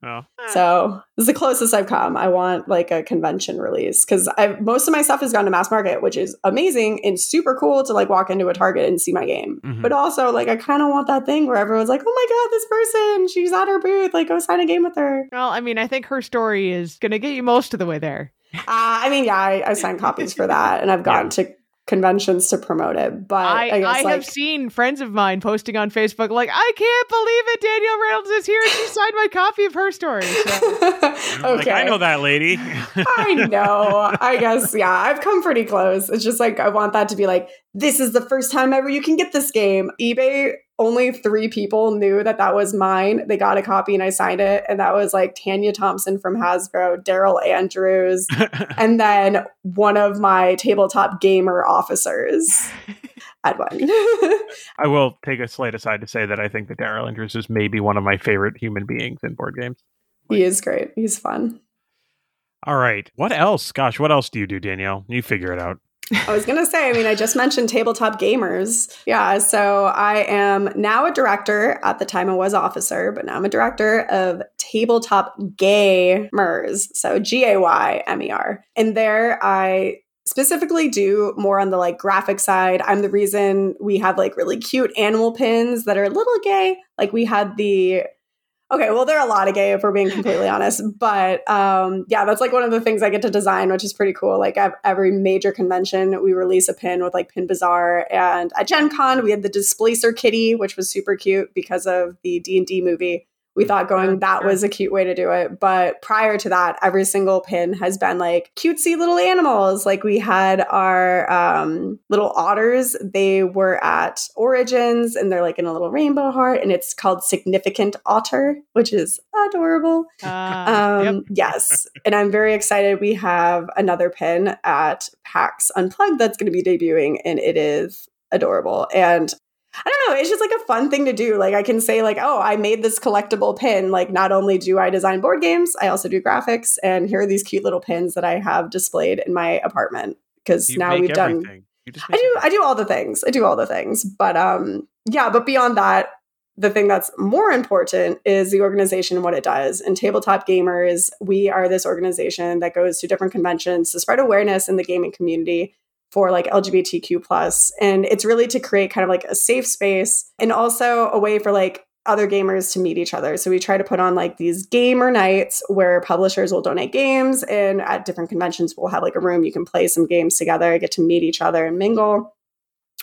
Well, So this is the closest I've come. I want like a convention release because I most of my stuff has gone to mass market, which is amazing and super cool to like walk into a Target and see my game. Mhm. But also like I kind of want that thing where everyone's like, "Oh my god, this person, she's at her booth. Like, go sign a game with her." Well, I mean, I think her story is going to get you most of the way there. Uh, I mean, yeah, I, I signed copies for that, and I've gone to conventions to promote it. But I, I, I, like have seen friends of mine posting on Facebook, like, I can't believe it. Danielle Reynolds is here and she signed my copy of her story. So. okay, like I know that lady. I know. I guess, yeah, I've come pretty close. It's just like, I want that to be like, this is the first time ever you can get this game. eBay, only three people knew that that was mine. They got a copy and I signed it. And that was like Tanya Thompson from Hasbro, Daryl Andrews, and then one of my Tabletop Gaymer officers. I'd. I will take a slight aside to say that I think that Daryl Andrews is maybe one of my favorite human beings in board games. he is great. He's fun. All right. What else? Gosh, what else do you do, Danielle? You figure it out. I was going to say, I mean, I just mentioned Tabletop Gaymers. Yeah. So I am now a director. At the time, I was officer, but now I'm a director of Tabletop Gaymers. So G A Y M E R. And there I specifically do more on the like graphic side. I'm the reason we have like really cute animal pins that are a little gay. Like we had the Okay, well, there are a lot of gay if we're being completely honest, but um, yeah, that's like one of the things I get to design, which is pretty cool. Like at every major convention, we release a pin with like Pin Bazaar, and at Gen Con, we had the Displacer Kitty, which was super cute because of the D and D movie we thought going that was a cute way to do it. But prior to that, every single pin has been like cutesy little animals. Like we had our um, little otters. They were at Origins and they're like in a little rainbow heart, and it's called Significant Otter, which is adorable. Uh, Um, yep. Yes. And I'm very excited. We have another pin at PAX Unplugged that's going to be debuting, and it is adorable. And I don't know, it's just like a fun thing to do. Like I can say, like, oh, I made this collectible pin. Like, not only do I design board games, I also do graphics. And here are these cute little pins that I have displayed in my apartment. Because now we've done everything. Just I do everything. I do all the things. I do all the things. But um yeah, but beyond that, the thing that's more important is the organization and what it does. And Tabletop Gaymers, we are this organization that goes to different conventions to spread awareness in the gaming community for like LGBTQ plus. And it's really to create kind of like a safe space and also a way for like other gamers to meet each other. So we try to put on like these gamer nights where publishers will donate games and at different conventions we'll have like a room you can play some games together, get to meet each other and mingle.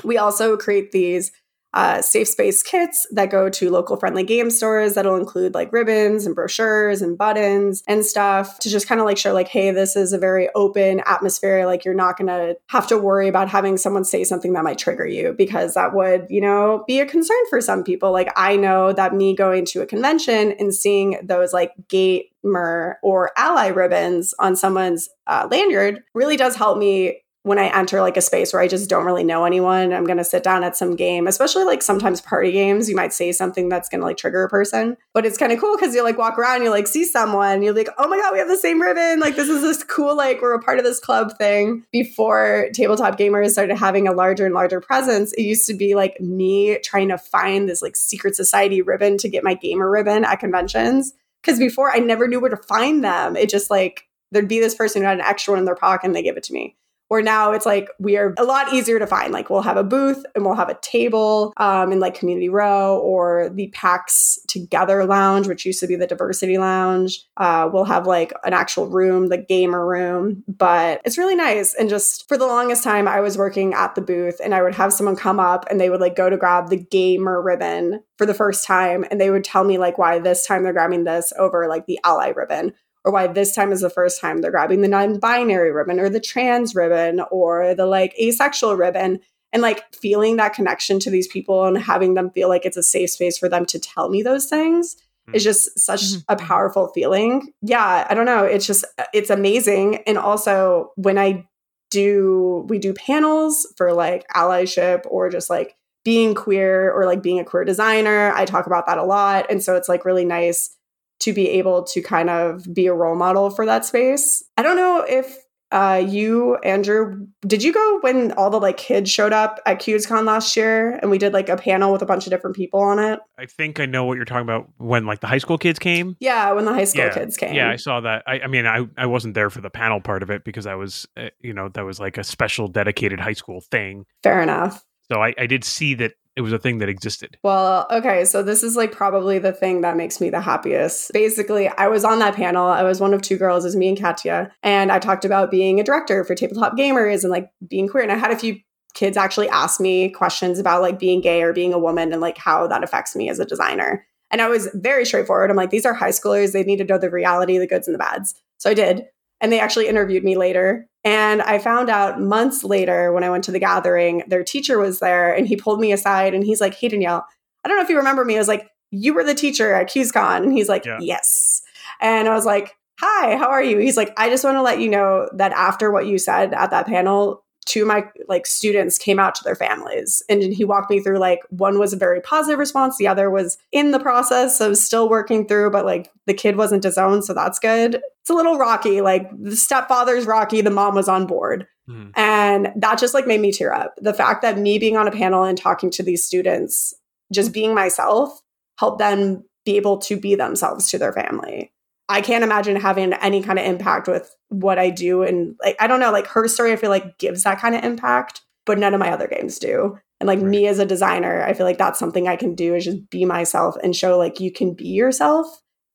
We also create these uh, safe space kits that go to local friendly game stores that'll include like ribbons and brochures and buttons and stuff to just kind of like show like hey this is a very open atmosphere. Like you're not gonna have to worry about having someone say something that might trigger you because that would you know be a concern for some people. Like i know that me going to a convention and seeing those like gaymer or ally ribbons on someone's uh, lanyard really does help me when I enter like a space where I just don't really know anyone, I'm going to sit down at some game, especially like sometimes party games, you might say something that's going to like trigger a person. But it's kind of cool because you like walk around, you like see someone, you're like, oh my God, we have the same ribbon. Like this is this cool, like we're a part of this club thing. Before Tabletop Gaymers started having a larger and larger presence, it used to be like me trying to find this like secret society ribbon to get my gaymer ribbon at conventions. Because before I never knew where to find them. It just like, there'd be this person who had an extra one in their pocket and they give it to me where now it's like we are a lot easier to find. Like we'll have a booth and we'll have a table um, in like Community Row or the PAX Together Lounge, which used to be the Diversity Lounge. Uh, we'll have like an actual room, the gaymer room, but it's really nice. And just for the longest time, I was working at the booth and I would have someone come up and they would like go to grab the gaymer ribbon for the first time and they would tell me like why this time they're grabbing this over like the ally ribbon or why this time is the first time they're grabbing the non-binary ribbon or the trans ribbon or the like asexual ribbon and like feeling that connection to these people and having them feel like it's a safe space for them to tell me those things is just such Mhm. a powerful feeling. Yeah, I don't know, it's just it's amazing and also when I do we do panels for like allyship or just like being queer or like being a queer designer, I talk about that a lot and so it's like really nice to be able to kind of be a role model for that space. I don't know if uh, you, Andrew, did you go when all the like kids showed up at QsCon last year and we did like a panel with a bunch of different people on it? I think I know what you're talking about when like the high school kids came. Yeah, when the high school Yeah, kids came. Yeah, I saw that. I, I mean, I, I wasn't there for the panel part of it because I was, uh, you know, that was like a special dedicated high school thing. Fair enough. So I, I did see that it was a thing that existed. Well, okay, so this is like probably the thing that makes me the happiest. Basically, I was on that panel. I was one of two girls, was me and Katya, and I talked about being a director for Tabletop Gaymers and like being queer. And I had a few kids actually ask me questions about like being gay or being a woman and like how that affects me as a designer. And I was very straightforward. I'm like, these are high schoolers. They need to know the reality, the goods and the bads. So I did. And they actually interviewed me later. And I found out months later when I went to the gathering, their teacher was there and he pulled me aside and he's like, Hey, Danielle, I don't know if you remember me. I was like, You were the teacher at QsCon. And he's like, Yeah. Yes. And I was like, Hi, how are you? He's like, I just want to let you know that after what you said at that panel, two of my like students came out to their families and he walked me through like one was a very positive response the other was in the process of still working through but like the kid wasn't disowned so that's good. It's a little rocky like the stepfather's rocky the mom was on board. Mhm. and that just like made me tear up. The fact that me being on a panel and talking to these students just being myself helped them be able to be themselves to their family. I can't imagine having any kind of impact with what I do. And like, I don't know, like her story, I feel like gives that kind of impact, but none of my other games do. And like me as a designer, I feel like that's something I can do is just be myself and show like you can be yourself.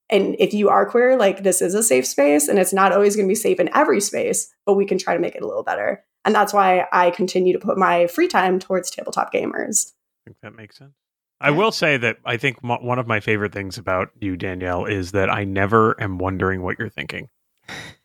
And if you are queer, like this is a safe space and it's not always going to be safe in every space, but we can try to make it a little better. And that's why I continue to put my free time towards Tabletop Gaymers. I think that makes sense. I will say that I think mo- one of my favorite things about you, Danielle, is that I never am wondering what you're thinking.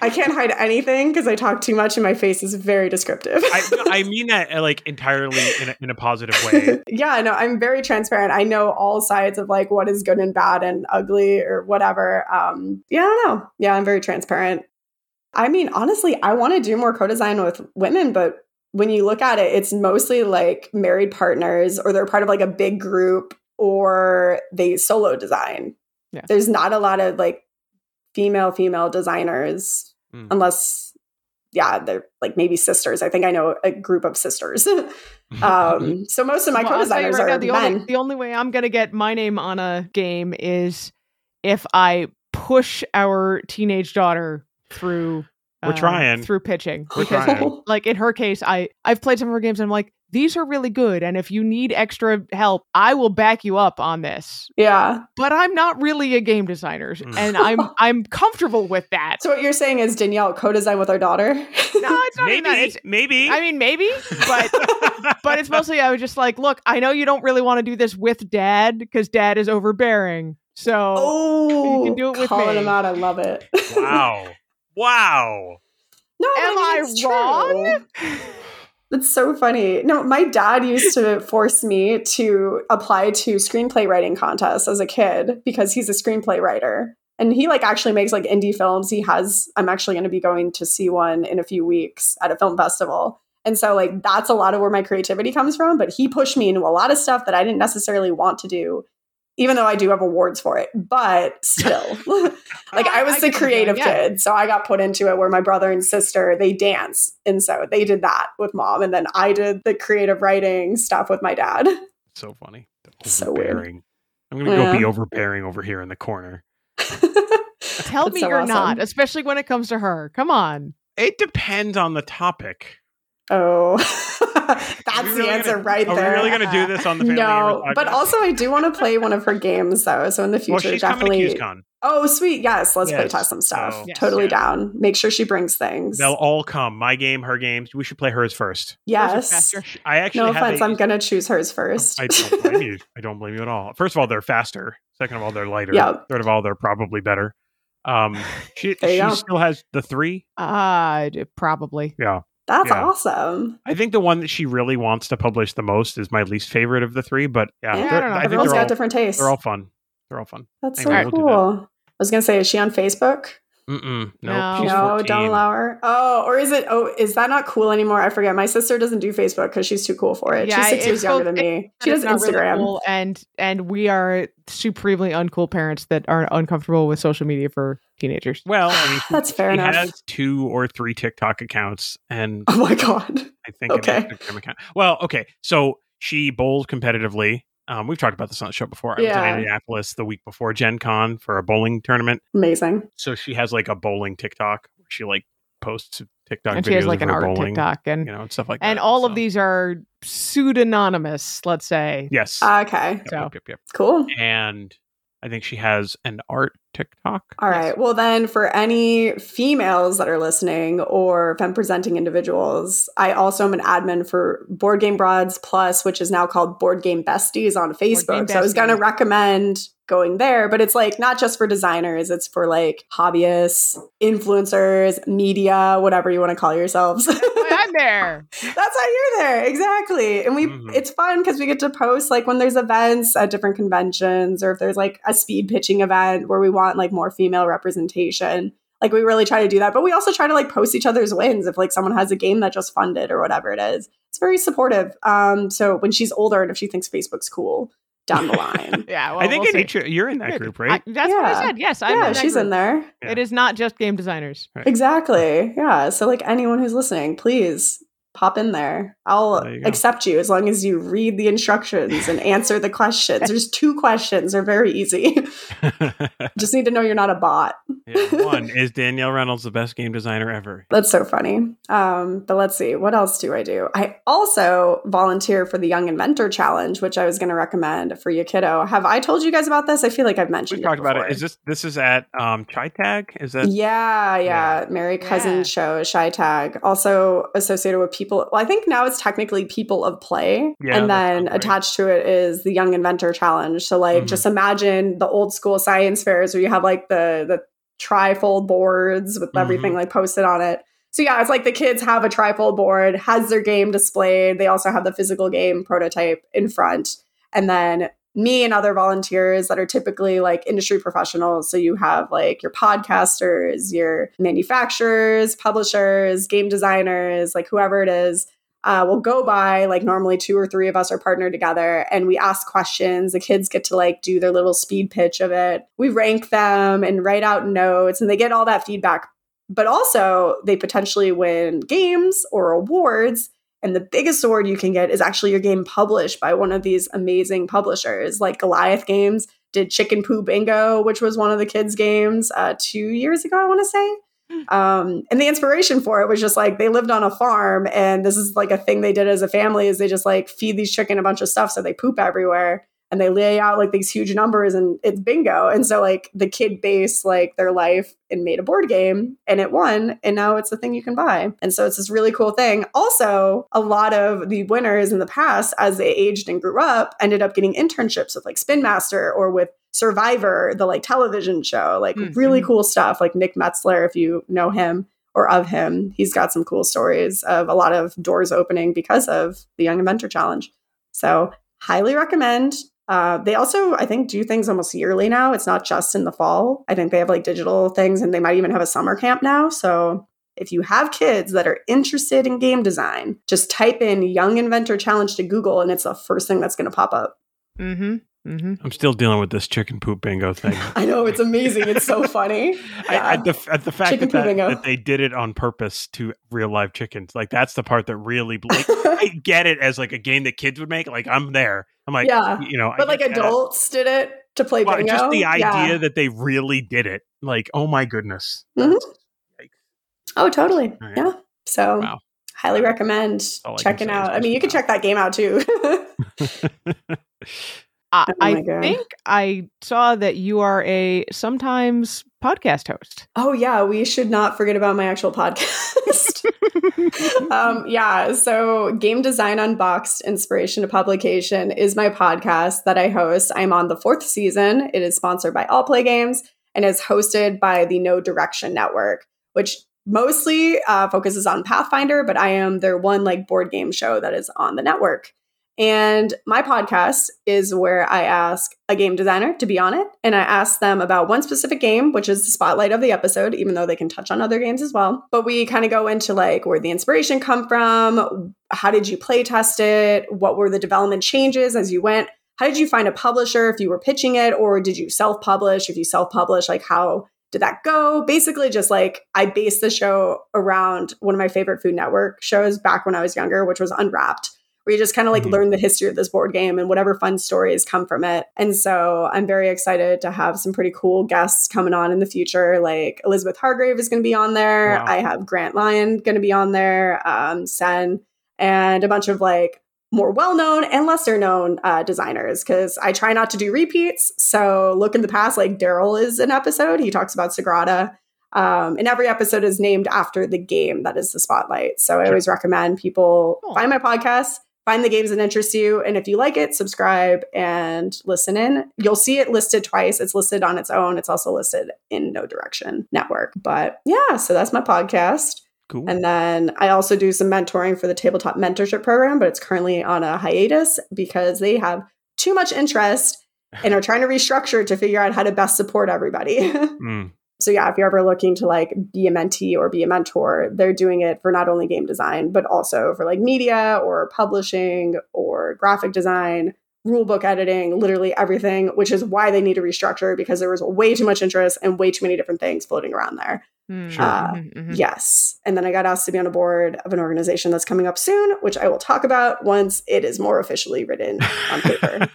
I can't hide anything because I talk too much and my face is very descriptive. I, I mean that uh, like entirely in a, in a positive way. yeah, no, I'm very transparent. I know all sides of like what is good and bad and ugly or whatever. Um, yeah, I don't know. Yeah, I'm very transparent. I mean, honestly, I want to do more co-design with women, but when you look at it, it's mostly like married partners or they're part of like a big group or they solo design. Yeah. There's not a lot of like female female designers Hmm. unless yeah, they're like maybe sisters. I think I know a group of sisters. um, so most of my Well, I'll tell you co-designers right now, are the men. only, the only way I'm going to get my name on a game is if I push our teenage daughter through. We're uh, trying. through pitching We're because, trying. like in her case, I I've played some of her games. and I'm like, these are really good, and if you need extra help, I will back you up on this. yeah. But I'm not really a game designer, Mm. and I'm I'm comfortable with that. So what you're saying is Danielle co-design with our daughter? no, it's not even maybe, that. It's, maybe. I mean, maybe, but but it's mostly I was just like, look, I know you don't really want to do this with dad because dad is overbearing. So oh, You can do it with calling me. him out. I love it. wow, wow. No, Am I mean, it's wrong? That's so funny. No, my dad used to force me to apply to screenplay writing contests as a kid because he's a screenplay writer. And he like actually makes like indie films. He has I'm actually going to be going to see one in a few weeks at a film festival. And so like that's a lot of where my creativity comes from, but he pushed me into a lot of stuff that I didn't necessarily want to do. Even though I do have awards for it, but still, oh, like I was I the get what you're creative yeah. kid, so I got put into it where my brother and sister they dance, and so they did that with mom, and then I did the creative writing stuff with my dad. So funny. So weird. I'm gonna go be Yeah. overbearing over here in the corner. Tell That's me so you're awesome. not, especially when it comes to her. Come on. It depends on the topic. Oh, that's we the answer gonna- right Are there. we really going to do this on the Family no, but also I do want to play one of her games though. So in the well, future, she's definitely. to Oh, sweet! Yes, let's play test some stuff. so- Yes. totally Yeah. down. Make sure she brings things. They'll all come. My game, her games. We should play hers first. Yes. faster. I actually No have offense, a- I'm gonna choose hers first. I don't blame you. I don't blame you at all. First of all, they're faster. Second of all, they're lighter. Yep. Third of all, they're probably better. Um, she she still has the three. Uh, probably. Yeah, That's Yeah. awesome. I think the one that she really wants to publish the most is my least favorite of the three. But yeah, Yeah, I don't know. I think Everyone's got all, different tastes. they're all fun. They're all fun. That's so Anyway, we'll cool. that. I was gonna say, is she on Facebook? Mm-mm. Nope. No. No, 14. don't allow her. Oh, or is it? Oh, is that not cool anymore? I forget. My sister doesn't do Facebook because she's too cool for it. Yeah, she's six years younger than me. She it's does not really Instagram. cool, and and we are supremely uncool parents that are uncomfortable with social media for teenagers. Well, I mean, That's fair enough. she enough. has two or three TikTok accounts, and Oh my god. I think Okay. an Instagram account. Well, okay, so she bowled competitively. Um, we've talked about this on the show before. I was Yeah. in Indianapolis the week before Gen Con for a bowling tournament. Amazing. So she has like a bowling TikTok where she like posts TikTok and videos she has like of an her art bowling, TikTok, and you know, and stuff like that. and all of these are pseudonymous. Let's say. yes, Okay. Yep, so- yep, yep, yep. Cool. and I think she has an art TikTok. All right. Well, then, for any females that are listening or femme presenting individuals, I also am an admin for Board Game Broads Plus, which is now called Board Game Besties on Facebook. So I was going to recommend going there, but it's like not just for designers, it's for like hobbyists, influencers, media, whatever you want to call yourselves. I'm there. That's how you're there. Exactly. And we Mhm. it's fun because we get to post like when there's events at different conventions or if there's like a speed pitching event where we want like more female representation. Like we really try to do that, but we also try to like post each other's wins if like someone has a game that just funded or whatever it is. It's very supportive. Um, so when she's older and if she thinks Facebook's cool down the line, Yeah, well, I think we'll any see. tr- you're in that Maybe. group, right? I- that's what I said. Yes, I'm yeah, in that she's group. in there. Yeah. It is not just game designers. Exactly. Yeah. So like anyone who's listening, please pop in there. I'll you accept you as long as you read the instructions and answer the questions. There's two questions. They're very easy. Just need to know you're not a bot. yeah, one is Danielle Reynolds the best game designer ever. That's so funny. Um, but let's see, what else do I do? I also volunteer for the Young Inventor Challenge, which I was going to recommend for you, kiddo. Have I told you guys about this? I feel like I've mentioned. We mentioned talked about it. before. Is this this is at um ChiTAG? Is that yeah, yeah, Mary Couzin Yeah. show, ChiTAG, also associated with people. Well, I think now it's technically People of Play, Yeah, and then attached to it is the Young Inventor Challenge. So, like, Mhm. just imagine the old school science fairs where you have like the the trifold boards with everything Mm-hmm. like posted on it. So yeah, it's like the kids have a trifold board, has their game displayed. They also have the physical game prototype in front, and then me and other volunteers that are typically like industry professionals. So you have like your podcasters, your manufacturers, publishers, game designers, like whoever it is. Uh, will go by like normally two or three of us are partnered together and we ask questions. The kids get to like do their little speed pitch of it. We rank them and write out notes and they get all that feedback. But also they potentially win games or awards. And the biggest award you can get is actually your game published by one of these amazing publishers. Like goliath games did chicken poo bingo which was one of the kids games uh, two years ago i want to say um, and the inspiration for it was just like they lived on a farm and this is like a thing they did as a family is they just like feed these chicken a bunch of stuff so they poop everywhere and they lay out like these huge numbers and it's bingo. And so like the kid based like their life and made a board game and it won and now it's a thing you can buy. And so it's this really cool thing. Also a lot of the winners in the past as they aged and grew up ended up getting internships with like spin master or with survivor the like television show like Mhm. really cool stuff like nick metzler if you know him or of him he's got some cool stories of a lot of doors opening because of the young inventor challenge. So highly recommend. Uh, they also i think do things almost yearly now. It's not just in the fall. I think they have like digital things and they might even have a summer camp now. So if you have kids that are interested in game design just type in young inventor challenge to google and it's the first thing that's going to pop up. Mm-hmm. Mm-hmm. I'm still dealing with this chicken poop bingo thing. i know it's amazing it's so funny I, I, the, at the fact Chicken that, that, that they did it on purpose to real live chickens, like that's the part that really, like, I get it as like a game that kids would make. Like I'm there. I'm like, Yeah. you know, I but like get that. adults did it to play Well, bingo just the idea Yeah. that they really did it. Like, oh my goodness. Mhm. Oh totally All right. yeah so Wow. highly recommend all I checking out i mean you can check that game out too I, Oh I think I saw that you are a sometimes podcast host. Oh yeah, we should not forget about my actual podcast. um, yeah, so Game Design Unboxed Inspiration to Publication is my podcast that I host. I'm on the fourth season. It is sponsored by All Play Games and is hosted by the No Direction Network, which mostly uh, focuses on Pathfinder, but I am their one like board game show that is on the network. And my podcast is where I ask a game designer to be on it. And I ask them about one specific game, which is the spotlight of the episode, even though they can touch on other games as well. But we kind of go into like where the inspiration come from, how did you play test it, what were the development changes as you went, how did you find a publisher if you were pitching it, or did you self-publish? If you self-publish, like how did that go? Basically, just like I based the show around one of my favorite Food Network shows back when I was younger, which was Unwrapped where you just kind of like Mhm. learn the history of this board game and whatever fun stories come from it. And so I'm very excited to have some pretty cool guests coming on in the future. Like Elizabeth Hargrave is going to be on there. Wow. I have Grant Lyon going to be on there, um, Sen, and a bunch of like more well known and lesser known uh, designers because I try not to do repeats. So look in the past, like Daryl is an episode. He talks about Sagrada. Um, and every episode is named after the game that is the spotlight. So I always recommend people find my podcast, find the games that interest you, and if you like it, subscribe and listen in. You'll see it listed twice. It's listed on its own. It's also listed in No Direction Network. But yeah, so that's my podcast. Cool. And then I also do some mentoring for the tabletop mentorship program, but it's currently on a hiatus because they have too much interest and are trying to restructure to figure out how to best support everybody. Mm. So yeah, if you're ever looking to like be a mentee or be a mentor, they're doing it for not only game design, but also for like media or publishing or graphic design, rule book editing, literally everything, which is why they need to restructure because there was way too much interest and way too many different things floating around there. Hmm. Sure. Uh, Mhm, mhm. Yes. And then I got asked to be on a board of an organization that's coming up soon, which I will talk about once it is more officially written on paper.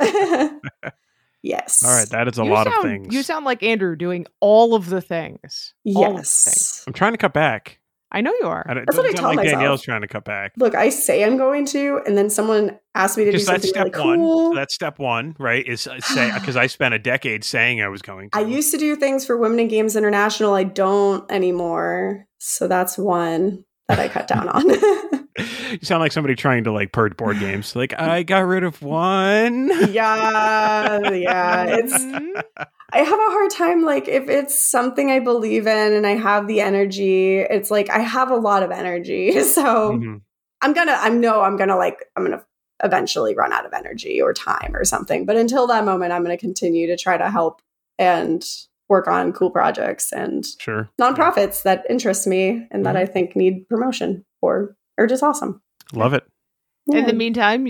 yes. All right, that is a You lot sound- of things. You sound like Andrew doing all of the things. All of the things. Yes. I'm trying to cut back. I know you are. I That's what I doesn't tell like myself. Danielle's trying to cut back. Look, I say I'm going to, and then someone asks me to Just do that's something step really one. cool. So that's step one, right? Is uh, say because I spent a decade saying I was going to. I used to do things for Women in Games International. I don't anymore. So that's one that I cut down on. you sound like somebody trying to like purge board games. Like I got rid of one. yeah, yeah. It's. I have a hard time like if it's something I believe in and I have the energy, it's like I have a lot of energy. So Mhm. I'm gonna I know I'm gonna like I'm gonna eventually run out of energy or time or something. But until that moment, I'm gonna continue to try to help and work on cool projects and Sure. nonprofits that interest me and that Mhm. I think need promotion or are just awesome. Love it. In the meantime,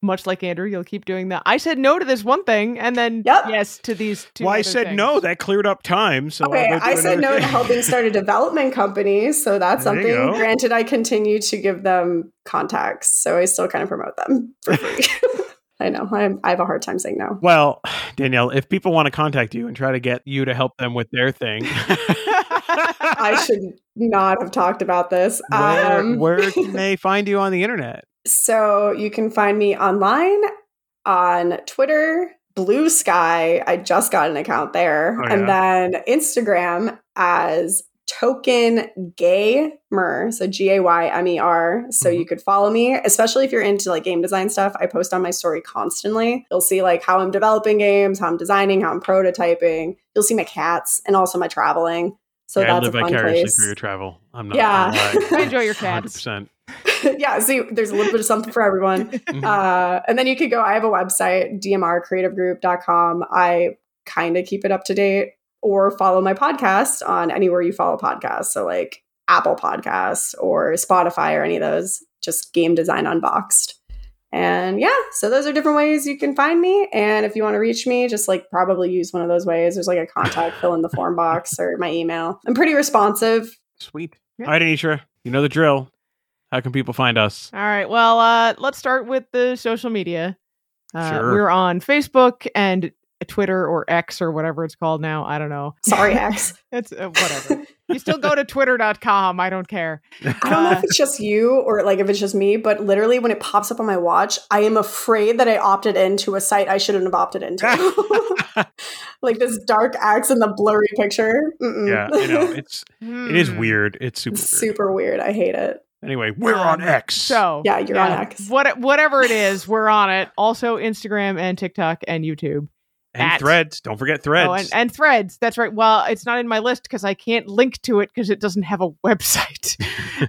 much like Andrew, you'll keep doing that. I said no to this one thing, and then Yep. yes to these two. well, I said things. no. That cleared up time. So Okay, I'll go do I said another no to helping start a development company, so that's There something. Granted, I continue to give them contacts, so I still kind of promote them for free. I know I'm, I have a hard time saying no. Well, Danielle, if people want to contact you and try to get you to help them with their thing, I should not have talked about this. where, Um, where can they find you on the internet? So you can find me online on Twitter, Bluesky. I just got an account there. Oh, And then Instagram as Token Gaymer. So G A Y M E R. So Mhm. you could follow me, especially if you're into like game design stuff. I post on my story constantly. You'll see like how I'm developing games, how I'm designing, how I'm prototyping. You'll see my cats and also my traveling. So yeah, I that's live a fun vicariously place. through your travel. I'm not. Yeah. gonna lie. I enjoy your cats. 100%. yeah, see, there's a little bit of something for everyone. Mhm. Uh, and then you could go, I have a website, dmrcreativegroup.com. I kind of keep it up to date or follow my podcast on anywhere you follow podcasts. So like Apple Podcasts or Spotify or any of those, just Game Design Unboxed. And yeah, so those are different ways you can find me. And if you want to reach me, just like probably use one of those ways. There's like a contact, fill in the form box or my email. I'm pretty responsive. Sweet. Yeah. All right, Anitra, you know the drill. How can people find us? All right. Well, uh, let's start with the social media. Uh, Sure. We're on Facebook and Twitter or X or whatever it's called now. I don't know. Sorry, X. It's uh, whatever. you still go to twitter.com. I don't care. I don't know Uh, if it's just you or like if it's just me, but literally when it pops up on my watch, I am afraid that I opted into a site I shouldn't have opted into. like this dark X and the blurry picture. Mm-mm. yeah, I know. It's it is Hmm. weird. It's super It's weird. super weird. I hate it. Anyway, we're on Um, X. So Yeah, you're on X. What whatever it is, we're on it. Also Instagram and TikTok and YouTube. And at- threads. Don't forget threads. Oh, and, and threads. That's right. Well, it's not in my list because I can't link to it because it doesn't have a website,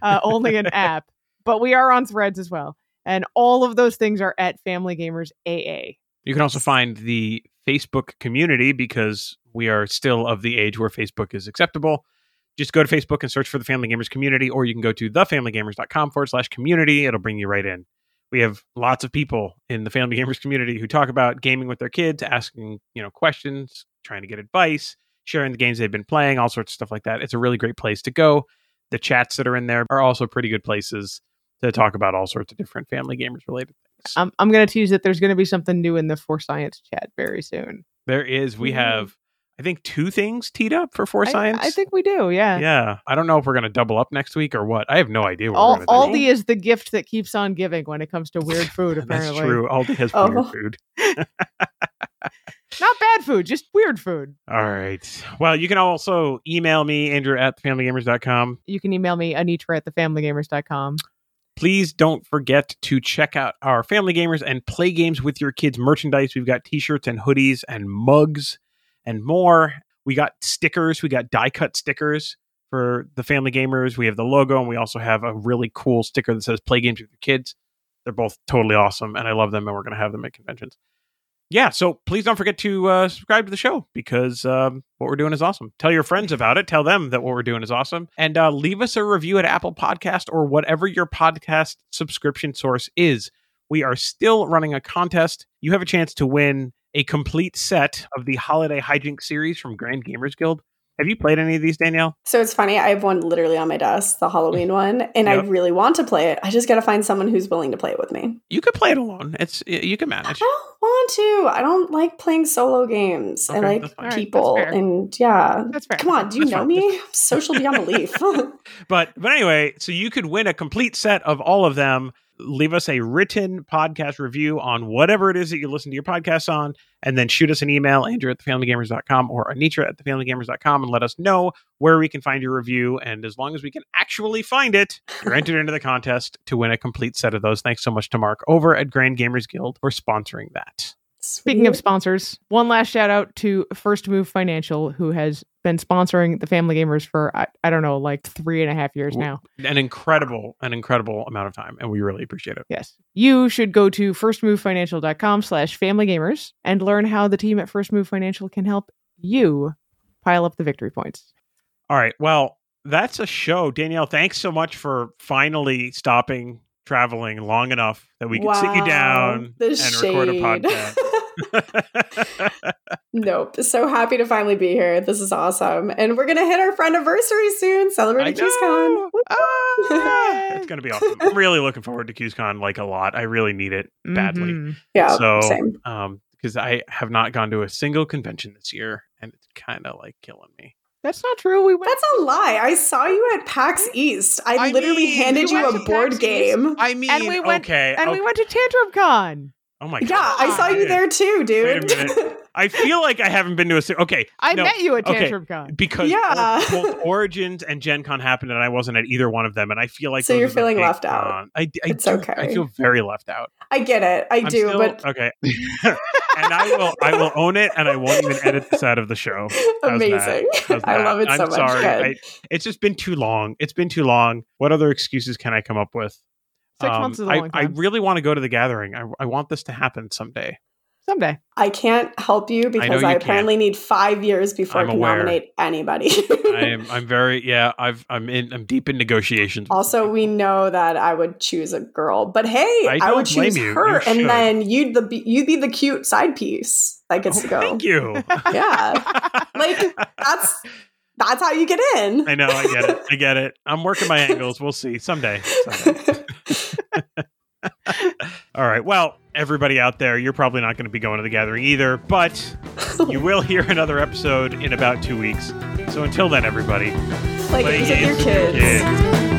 uh, only an app. But we are on threads as well. And all of those things are at Family Gamers AA. You can also find the Facebook community because we are still of the age where Facebook is acceptable. Just go to Facebook and search for the Family Gamers community, or you can go to thefamilygamers.com forward slash community. It'll bring you right in. We have lots of people in the Family Gamers community who talk about gaming with their kids, asking, you know, questions, trying to get advice, sharing the games they've been playing, all sorts of stuff like that. It's a really great place to go. The chats that are in there are also pretty good places to talk about all sorts of different Family Gamers related things. I'm, I'm going to tease that there's going to be something new in the For Science chat very soon. There is. We have, I think, two things teed up for Four I- Science. I, think we do. Yeah. Yeah. I don't know if we're going to double up next week or what. I have no idea what All, we're going to do. Aldi is the gift that keeps on giving when it comes to weird food, apparently. That's true. Aldi has Oh. weird food. Not bad food, just weird food. All right. Well, you can also email me, Andrew at thefamilygamers.com. You can email me, Anitra at thefamilygamers.com. Please don't forget to check out our Family Gamers and Play Games with Your Kids merchandise. We've got t shirts and hoodies and mugs and more. We got stickers. We got die cut stickers for the Family Gamers. We have the logo, and we also have a really cool sticker that says Play Games with Your Kids. They're both totally awesome, and I love them, and we're going to have them at conventions. yeah, so please don't forget to uh, subscribe to the show because um, what we're doing is awesome. Tell your friends about it. Tell them that what we're doing is awesome, and uh, leave us a review at Apple Podcast or whatever your podcast subscription source is. We are still running a contest. You have a chance to win a complete set of the Holiday Hijinks series from Grand Gamers Guild. Have you played any of these, Danielle? So it's funny. I have one literally on my desk, the Halloween one, and I really want to play it. I just got to find someone who's willing to play it with me. You could play it alone. It's you can manage. I don't want to. I don't like playing solo games. I like that's fine. All right, people, that's fair. and yeah. That's fair. Come on, do you That's know fine. me? Social beyond belief. But but anyway, so you could win a complete set of all of them. Leave us a written podcast review on whatever it is that you listen to your podcasts on, and then shoot us an email, Andrew at thefamilygamers.com or Anitra at thefamilygamers.com, and let us know where we can find your review. And as long as we can actually find it, you're entered into the contest to win a complete set of those. Thanks so much to Mark over at Grand Gamers Guild for sponsoring that. Speaking of sponsors, one last shout out to First Move Financial, who has been sponsoring the Family Gamers for I, I don't know, like three and a half years now. An incredible, an incredible amount of time, and we really appreciate it. Yes. You should go to firstmovefinancial.com slash familygamers and learn how the team at First Move Financial can help you pile up the victory points. All right. Well, that's a show. Danielle, thanks so much for finally stopping traveling long enough that we could sit you down the and record a podcast. Nope. So happy to finally be here. This is awesome. And we're going to hit our friend anniversary soon, celebrating know. QsCon. Ah, it's going to be awesome. I'm really looking forward to QsCon like a lot. I really need it badly. Mhm. Yeah, so, same. um, because I have not gone to a single convention this year, and it's kind of like killing me. That's not true. We went. That's a lie. I saw you at PAX East. I, I literally mean, handed you you a board PAX East? game. I mean, And we went- okay, and we went to Tantrum Con. Oh my Yeah! I saw you there too, dude. Wait a minute. I feel like I haven't been to a. si- Okay, I no, met you at okay. Tantrum Con. because Yeah. or- both Origins and Gen Con happened, and I wasn't at either one of them, and I feel like So you're feeling big left out. I, I It's do- okay. I feel very left out. I get it. I I'm do, still- but okay, and I will I will own it, and I won't even edit this out of the show. How's that? amazing. I love it so I'm much. Sorry, I, it's just been too long. It's been too long. What other excuses can I come up with? Six Um, months is a I, long I time. really want to go to the gathering. I, I want this to happen someday. Someday. I can't help you because you I, can't. apparently need five years before I'm I can aware. nominate anybody. I am I'm very yeah. I've I'm in I'm deep in negotiations. also, we know that I would choose a girl, but hey, I I, would choose you. her, You and should. then you'd the be- you'd be the cute side piece that gets Oh, to go. Thank you. Yeah, like that's that's how you get in. I know. I get it. I get it. I'm working my angles. We'll see someday. someday. All right. Well, everybody out there, you're probably not going to be going to the gathering either, but you will hear another episode in about two weeks. So until then, everybody, like play games with your games with your kids. kids.